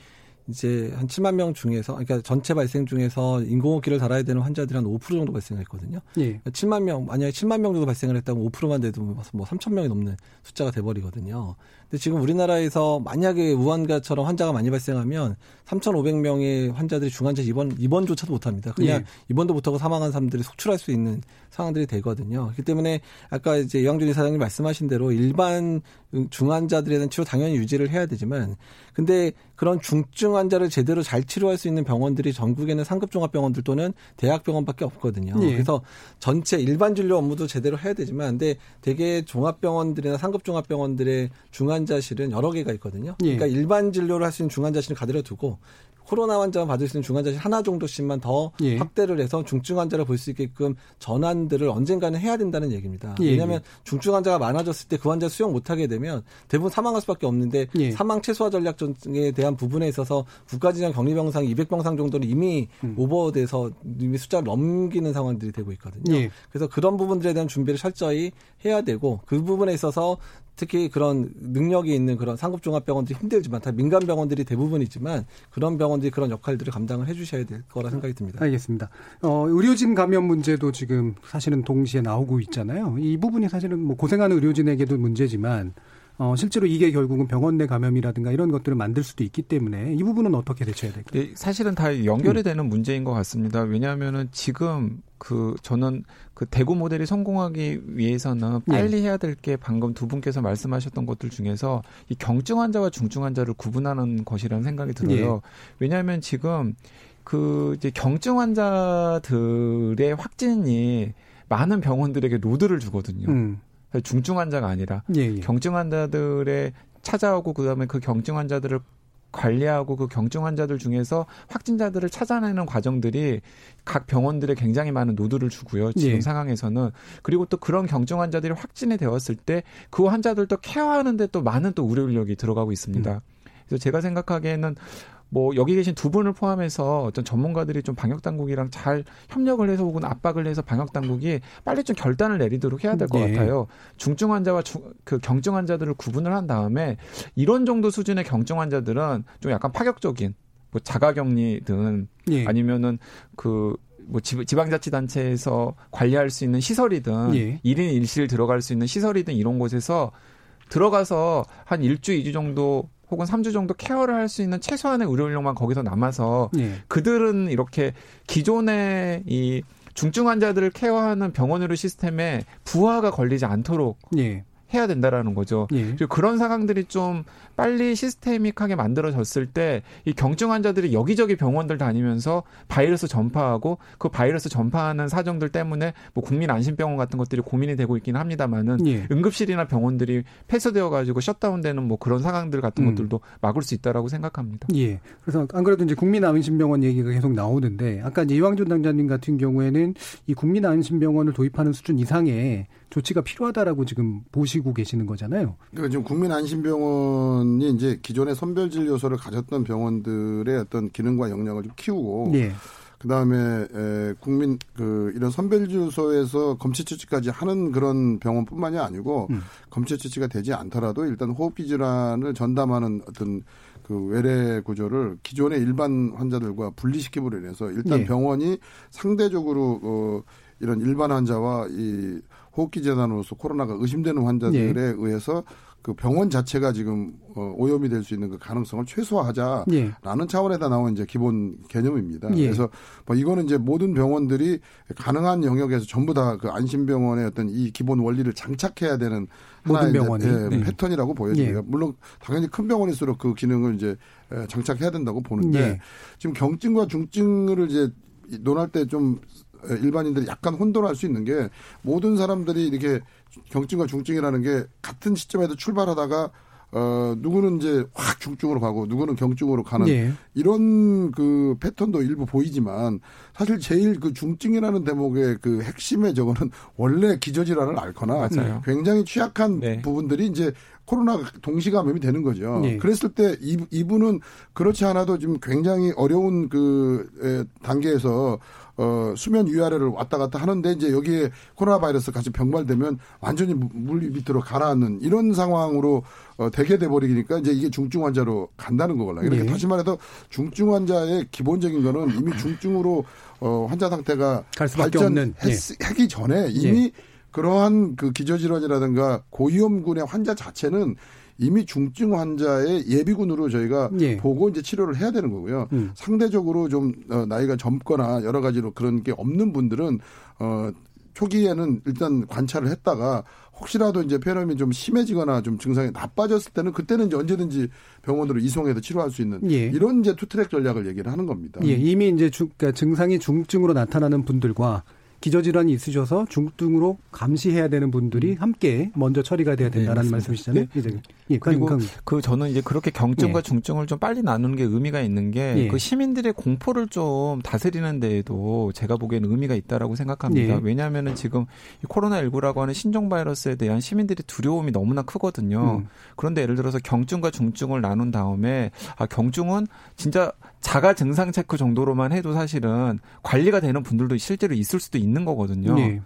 이제 한 7만 명 중에서 그러니까 전체 발생 중에서 인공호흡기를 달아야 되는 환자들이 한 5% 정도 발생했거든요. 예. 그러니까 7만 명 만약에 7만 명 정도 발생을 했다면 5%만 돼도 뭐 3천 명이 넘는 숫자가 돼 버리거든요. 근데 지금 우리나라에서 만약에 우한가처럼 환자가 많이 발생하면 3,500명의 환자들이 중환자 입원 입원조차도 못 합니다. 그냥 예. 입원도 못 하고 사망한 사람들이 속출할 수 있는 상황들이 되거든요. 그렇기 때문에 아까 이제 이왕준 이사장님 말씀하신 대로 일반 중환자들에 대한 치료 당연히 유지를 해야 되지만 근데 그런 중증 환자를 제대로 잘 치료할 수 있는 병원들이 전국에는 상급 종합병원들 또는 대학병원밖에 없거든요. 예. 그래서 전체 일반 진료 업무도 제대로 해야 되지만 근데 대개 종합병원들이나 상급 종합병원들의 중환자실은 여러 개가 있거든요. 예. 그러니까 일반 진료를 할 수 있는 중환자실을 가들여 두고 코로나 환자만 받을 수 있는 중환자실 하나 정도씩만 더 예. 확대를 해서 중증 환자를 볼 수 있게끔 전환들을 언젠가는 해야 된다는 얘기입니다. 예. 왜냐하면 중증 환자가 많아졌을 때 그 환자 수용 못하게 되면 대부분 사망할 수밖에 없는데 예. 사망 최소화 전략에 대한 부분에 있어서 국가진영 격리병상 200병상 정도는 이미 음. 오버돼서 이미 숫자를 넘기는 상황들이 되고 있거든요. 예. 그래서 그런 부분들에 대한 준비를 철저히 해야 되고 그 부분에 있어서 특히 그런 능력이 있는 그런 상급 종합병원들이 힘들지만 다 민간 병원들이 대부분이지만 그런 병원들이 그런 역할들을 감당을 해주셔야 될 거라 생각이 듭니다. 알겠습니다. 어, 의료진 감염 문제도 지금 사실은 동시에 나오고 있잖아요. 이 부분이 사실은 뭐 고생하는 의료진에게도 문제지만 어, 실제로 이게 결국은 병원 내 감염이라든가 이런 것들을 만들 수도 있기 때문에 이 부분은 어떻게 대처해야 될까요? 네, 사실은 다 연결이 음. 되는 문제인 것 같습니다. 왜냐하면은 지금 그 저는 그 대구 모델이 성공하기 위해서는 네. 빨리 네. 해야 될 게 방금 두 분께서 말씀하셨던 것들 중에서 이 경증 환자와 중증 환자를 구분하는 것이라는 생각이 들어요. 네. 왜냐하면 지금 그 이제 경증 환자들의 확진이 많은 병원들에게 load를 주거든요. 음. 중증 환자가 아니라 예, 예. 경증 환자들의 찾아오고 그다음에 그 경증 환자들을 관리하고 그 경증 환자들 중에서 확진자들을 찾아내는 과정들이 각 병원들에 굉장히 많은 load를 주고요. 지금 예. 상황에서는 그리고 또 그런 경증 환자들이 확진이 되었을 때 그 환자들도 케어하는데 또 많은 또 의료 인력이 들어가고 있습니다. 음. 그래서 제가 생각하기에는 뭐 여기 계신 두 분을 포함해서 어떤 전문가들이 좀 방역 당국이랑 잘 협력을 해서 혹은 압박을 해서 방역 당국이 빨리 좀 결단을 내리도록 해야 될것 네. 같아요. 중증 환자와 중, 그 경증 환자들을 구분을 한 다음에 이런 정도 수준의 경증 환자들은 좀 약간 파격적인 뭐 자가격리든 네. 아니면은 그뭐 지방자치단체에서 관리할 수 있는 시설이든 예. 1인 1실 들어갈 수 있는 시설이든 이런 곳에서 들어가서 한 일주, 이주 정도 혹은 3주 정도 케어를 할 수 있는 최소한의 의료 인력만 거기서 남아서 예. 그들은 이렇게 기존의 이 중증 환자들을 케어하는 병원 의료 시스템에 부하가 걸리지 않도록 예. 해야 된다라는 거죠. 예. 그런 상황들이 좀 빨리 시스테믹하게 만들어졌을 때 이 경증 환자들이 여기저기 병원들 다니면서 바이러스 전파하고 그 바이러스 전파하는 사정들 때문에 뭐 국민 안심병원 같은 것들이 고민이 되고 있기는 합니다만은 예. 응급실이나 병원들이 폐쇄되어 가지고 셧다운되는 뭐 그런 상황들 같은 음. 것들도 막을 수 있다라고 생각합니다. 예. 그래서 안 그래도 이제 국민 안심병원 얘기가 계속 나오는데 아까 이제 이왕준 당자님 같은 경우에는 이 국민 안심병원을 도입하는 수준 이상의 조치가 필요하다라고 지금 보시고 계시는 거잖아요. 그러니까 지금 국민안심병원이 이제 기존의 선별진료소를 가졌던 병원들의 어떤 기능과 역량을 좀 키우고 네. 그다음에 에, 국민 그 이런 선별진료소에서 검체 처치까지 하는 그런 병원뿐만이 아니고 음. 검체 처치가 되지 않더라도 일단 호흡기 질환을 전담하는 어떤 그 외래 구조를 기존의 일반 환자들과 분리시킴으로 인해서 일단 네. 병원이 상대적으로 어 이런 일반 환자와 이 호흡기 재단으로서 코로나가 의심되는 환자들에 예. 의해서 그 병원 자체가 지금 어, 오염이 될 수 있는 그 가능성을 최소화하자라는 예. 차원에다 나온 이제 기본 개념입니다. 예. 그래서 뭐 이거는 이제 모든 병원들이 가능한 영역에서 전부 다 그 안심병원의 어떤 이 기본 원리를 장착해야 되는 하나의 병원이. 예, 네. 패턴이라고 보여집니다. 예. 물론 당연히 큰 병원일수록 그 기능을 이제 장착해야 된다고 보는데 예. 지금 경증과 중증을 이제 논할 때 좀 일반인들이 약간 혼돈할 수 있는 게 모든 사람들이 이렇게 경증과 중증이라는 게 같은 시점에도 출발하다가 어 누구는 이제 확 중증으로 가고 누구는 경증으로 가는 예. 이런 그 패턴도 일부 보이지만 사실 제일 그 중증이라는 대목의 그 핵심의 저거는 원래 기저질환을 앓거나 맞아요. 굉장히 취약한 네. 부분들이 이제 코로나 동시 감염이 되는 거죠. 네. 그랬을 때 이, 이분은 그렇지 않아도 지금 굉장히 어려운 그 단계에서 어, 수면 위아래를 왔다 갔다 하는데 이제 여기에 코로나 바이러스 같이 병발되면 완전히 물 밑으로 가라앉는 이런 상황으로 어, 되게 돼버리니까 이제 이게 중증 환자로 간다는 거걸라. 이렇게 네. 다시 말해서 중증 환자의 기본적인 거는 이미 중증으로 어, 환자 상태가 발전했기 네. 전에 이미 네. 그러한 그 기저질환이라든가 고위험군의 환자 자체는 이미 중증 환자의 예비군으로 저희가 예. 보고 이제 치료를 해야 되는 거고요. 음. 상대적으로 좀 어, 나이가 젊거나 여러 가지로 그런 게 없는 분들은 어 초기에는 일단 관찰을 했다가 혹시라도 이제 폐렴이 좀 심해지거나 좀 증상이 나빠졌을 때는 그때는 이제 언제든지 병원으로 이송해서 치료할 수 있는 예. 이런 이제 투트랙 전략을 얘기를 하는 겁니다. 예, 이미 이제 중, 그러니까 증상이 중증으로 나타나는 분들과 기저질환이 있으셔서 중증으로 감시해야 되는 분들이 음. 함께 먼저 처리가 돼야 된다는 네, 말씀이시잖아요. 네. 이제 예, 그리고 그, 그 저는 이제 그렇게 경증과 예. 중증을 좀 빨리 나누는 게 의미가 있는 게그 예. 시민들의 공포를 좀 다스리는 데에도 제가 보기에는 의미가 있다라고 생각합니다. 예. 왜냐하면은 지금 코로나 19라고 하는 신종 바이러스에 대한 시민들의 두려움이 너무나 크거든요. 음. 그런데 예를 들어서 경증과 중증을 나눈 다음에 아 경증은 진짜 자가 증상 체크 정도로만 해도 사실은 관리가 되는 분들도 실제로 있을 수도 있는 거거든요. 네.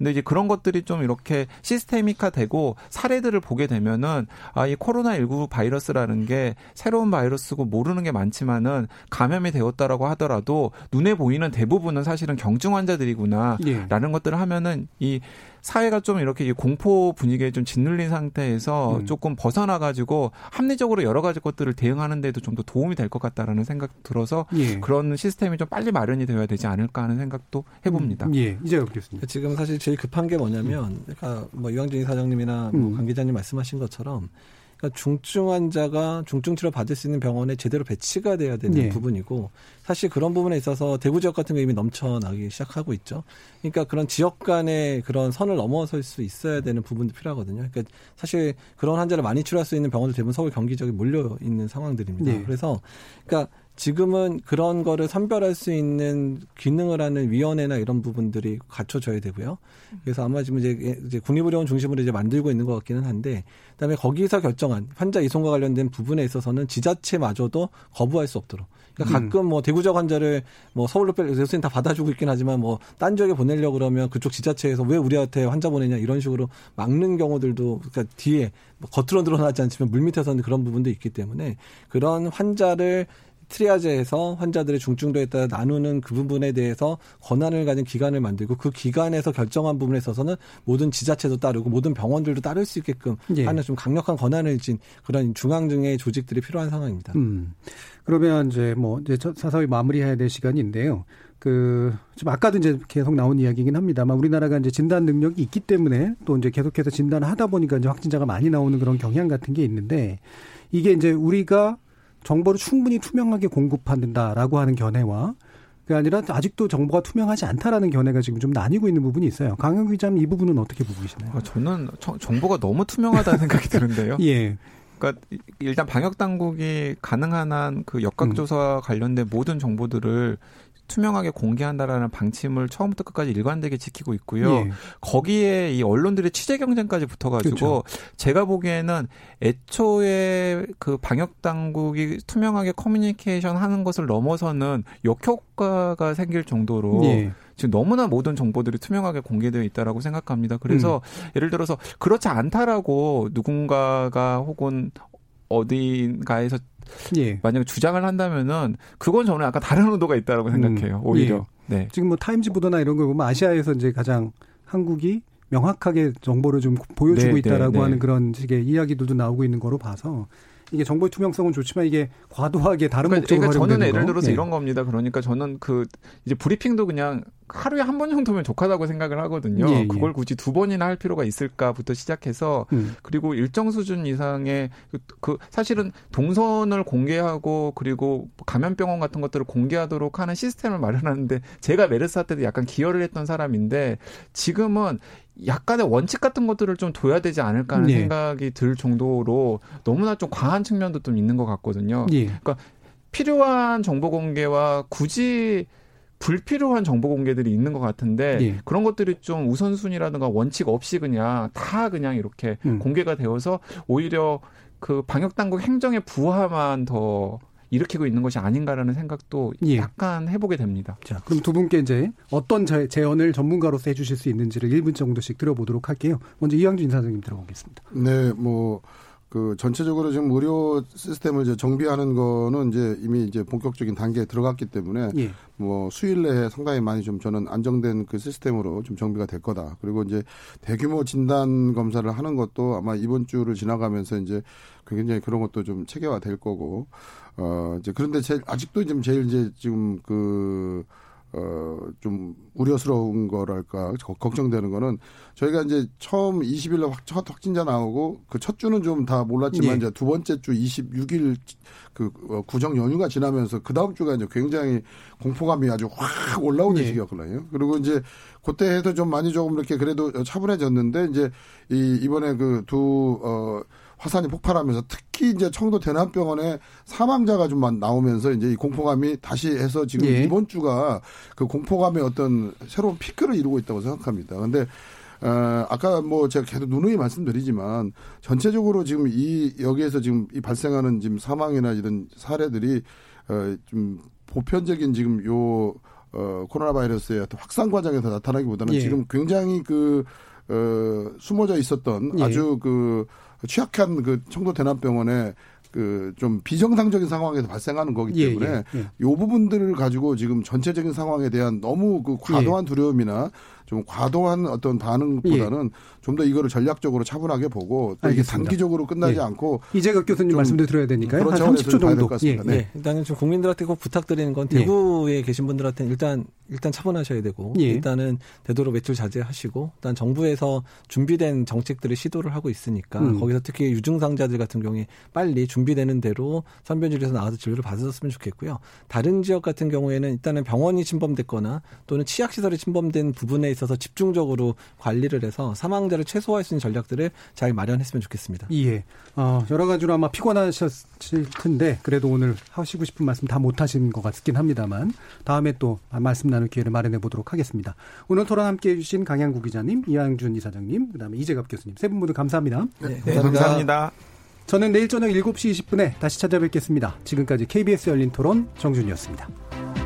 근데 이제 그런 것들이 좀 이렇게 시스테믹화되고 사례들을 보게 되면은 아 이 코로나 19 바이러스라는 게 새로운 바이러스고 모르는 게 많지만은 감염이 되었다라고 하더라도 눈에 보이는 대부분은 사실은 경증 환자들이구나라는 네. 것들을 하면은 이 사회가 좀 이렇게 공포 분위기에 좀 짓눌린 상태에서 음. 조금 벗어나 가지고 합리적으로 여러 가지 것들을 대응하는 데도 좀 더 도움이 될 것 같다라는 생각 들어서 예. 그런 시스템이 좀 빨리 마련이 되어야 되지 않을까 하는 생각도 해봅니다. 음. 예, 이제 그렇습니다. 지금 사실 제일 급한 게 뭐냐면, 그러니까 뭐 이광진 사장님이나 뭐 음. 관 기자님 말씀하신 것처럼 그러니까 중증 환자가 중증 치료 받을 수 있는 병원에 제대로 배치가 돼야 되는 네. 부분이고 사실 그런 부분에 있어서 대구 지역 같은 게 이미 넘쳐나기 시작하고 있죠. 그러니까 그런 지역 간의 그런 선을 넘어설 수 있어야 되는 부분도 필요하거든요. 그러니까 사실 그런 환자를 많이 치료할 수 있는 병원들 대부분 서울 경기 지역에 몰려 있는 상황들입니다. 네. 그래서 그러니까 지금은 그런 거를 선별할 수 있는 기능을 하는 위원회나 이런 부분들이 갖춰져야 되고요. 그래서 아마 지금 이제, 이제 국립의료원 중심으로 이제 만들고 있는 것 같기는 한데, 그다음에 거기서 결정한 환자 이송과 관련된 부분에 있어서는 지자체마저도 거부할 수 없도록. 그러니까 음. 가끔 뭐 대구적 환자를 뭐 서울로 뺄 요새는 다 받아주고 있긴 하지만 뭐 딴 지역에 보내려 고 그러면 그쪽 지자체에서 왜 우리한테 환자 보내냐 이런 식으로 막는 경우들도 그러니까 뒤에 뭐 겉으로 드러나지 않지만 물밑에서는 그런 부분도 있기 때문에 그런 환자를 트리아제에서 환자들의 중증도에 따라 나누는 그 부분에 대해서 권한을 가진 기관을 만들고 그 기관에서 결정한 부분에 있어서는 모든 지자체도 따르고 모든 병원들도 따를 수 있게끔 예. 하는 좀 강력한 권한을 진 그런 중앙등의 조직들이 필요한 상황입니다. 음. 그러면 이제 뭐 이제 사사히 마무리해야 될 시간인데요. 그, 좀 아까도 이제 계속 나온 이야기긴 합니다만 우리나라가 이제 진단 능력이 있기 때문에 또 이제 계속해서 진단을 하다 보니까 이제 확진자가 많이 나오는 그런 경향 같은 게 있는데 이게 이제 우리가 정보를 충분히 투명하게 공급한다라고 하는 견해와 그 아니라 아직도 정보가 투명하지 않다라는 견해가 지금 좀 나뉘고 있는 부분이 있어요. 강영 기자님 이 부분은 어떻게 보고 계시나요? 아, 저는 정보가 너무 투명하다는 생각이 드는데요. 예. 그러니까 일단 방역 당국이 가능한 한 그 역학조사 음. 관련된 모든 정보들을 투명하게 공개한다라는 방침을 처음부터 끝까지 일관되게 지키고 있고요. 예. 거기에 이 언론들의 취재 경쟁까지 붙어가지고 그렇죠. 제가 보기에는 애초에 그 방역 당국이 투명하게 커뮤니케이션 하는 것을 넘어서는 역효과가 생길 정도로 예. 지금 너무나 모든 정보들이 투명하게 공개되어 있다라고 생각합니다. 그래서 음. 예를 들어서 그렇지 않다라고 누군가가 혹은 어딘가에서 예. 만약에 주장을 한다면은 그건 저는 약간 다른 의도가 있다라고 음. 생각해요. 오히려. 예. 네. 지금 뭐 타임즈 보도나 이런 거 보면 아시아에서 이제 가장 한국이 명확하게 정보를 좀 보여주고 네, 네 있다라고 네, 네. 하는 그런 식의 이야기들도 나오고 있는 거로 봐서 이게 정보의 투명성은 좋지만 이게 과도하게 다른 그러니까, 목적으로 그러니까 저는 예를 들어서 네. 이런 겁니다. 그러니까 저는 그 이제 브리핑도 그냥 하루에 한 번 정도면 족하다고 생각을 하거든요. 예, 예. 그걸 굳이 두 번이나 할 필요가 있을까부터 시작해서 음. 그리고 일정 수준 이상의 그, 그 사실은 동선을 공개하고 그리고 감염병원 같은 것들을 공개하도록 하는 시스템을 마련하는데 제가 메르스 사태 때 약간 기여를 했던 사람인데 지금은 약간의 원칙 같은 것들을 좀 둬야 되지 않을까 하는 예. 생각이 들 정도로 너무나 좀 과한 측면도 좀 있는 것 같거든요. 예. 그러니까 필요한 정보 공개와 굳이 불필요한 정보 공개들이 있는 것 같은데 예. 그런 것들이 좀 우선순위라든가 원칙 없이 그냥 다 그냥 이렇게 음. 공개가 되어서 오히려 그 방역 당국 행정의 부하만 더 일으키고 있는 것이 아닌가라는 생각도 예. 약간 해보게 됩니다. 자, 그럼 두 분께 이제 어떤 제 언을 전문가로서 해주실 수 있는지를 1분 정도씩 들어보도록 할게요. 먼저 이양준 사장님 들어보겠습니다. 네, 뭐. 그 전체적으로 지금 의료 시스템을 이제 정비하는 거는 이제 이미 이제 본격적인 단계에 들어갔기 때문에 예. 뭐 수일 내에 상당히 많이 좀 저는 안정된 그 시스템으로 좀 정비가 될 거다. 그리고 이제 대규모 진단 검사를 하는 것도 아마 이번 주를 지나가면서 이제 굉장히 그런 것도 좀 체계화 될 거고 어 이제 그런데 제일 아직도 좀 제일 이제 지금 그 어, 좀 우려스러운 거랄까, 걱정되는 거는 저희가 이제 처음 20일 날 첫 확진자 나오고 그 첫 주는 좀 다 몰랐지만 예. 이제 두 번째 주 26일 그 어, 구정 연휴가 지나면서 그 다음 주가 이제 굉장히 공포감이 아주 확 올라오는 예. 시기였거든요. 그리고 이제 그때 해도 좀 많이 조금 이렇게 그래도 차분해졌는데 이제 이 이번에 그 두 어, 화산이 폭발하면서 특히 이제 청도 대남병원에 사망자가 좀 나오면서 이제 이 공포감이 다시 해서 지금 예. 이번 주가 그 공포감의 어떤 새로운 피크를 이루고 있다고 생각합니다. 근데 어, 아까 뭐 제가 계속 누누이 말씀드리지만 전체적으로 지금 이 여기에서 지금 이 발생하는 지금 사망이나 이런 사례들이 어, 좀 보편적인 지금 요 어, 코로나 바이러스의 확산 과정에서 나타나기보다는 예. 지금 굉장히 그 어, 숨어져 있었던 예. 아주 그 취약한 그 청도 대남병원에 그좀 비정상적인 상황에서 발생하는 거기 예, 때문에 예, 예, 예. 요 부분들을 가지고 지금 전체적인 상황에 대한 너무 그 과도한 예. 두려움이나 좀 과도한 어떤 반응보다는 예. 좀더 이거를 전략적으로 차분하게 보고 또 이게 단기적으로 끝나지 예. 않고 이재갑 교수님 말씀도 들어야 되니까요. 한 30초 정도. 예. 네. 예. 일단은 좀 국민들한테 꼭 부탁드리는 건 대구에 예. 계신 분들한테는 일단 일단 차분하셔야 되고 예. 일단은 되도록 외출 자제하시고 일단 정부에서 준비된 정책들을 시도를 하고 있으니까 음. 거기서 특히 유증상자들 같은 경우에 빨리 준비되는 대로 선별진료에서 나와서 진료를 받으셨으면 좋겠고요. 다른 지역 같은 경우에는 일단은 병원이 침범됐거나 또는 치약시설이 침범된 부분에 있어서 집중적으로 관리를 해서 사망자를 최소화할 수 있는 전략들을 잘 마련했으면 좋겠습니다. 예. 어, 여러 가지로 아마 피곤하셨을 텐데 그래도 오늘 하시고 싶은 말씀 다 못 하신 것 같긴 합니다만 다음에 또 말씀 나눌 기회를 마련해 보도록 하겠습니다. 오늘 토론 함께 해 주신 강양구 기자님, 이양준 이사장님, 그다음에 이재갑 교수님 세 분 모두 감사합니다. 네, 네 감사합니다. 감사합니다. 저는 내일 저녁 7시 20분에 다시 찾아뵙겠습니다. 지금까지 KBS 열린 토론 정준이었습니다.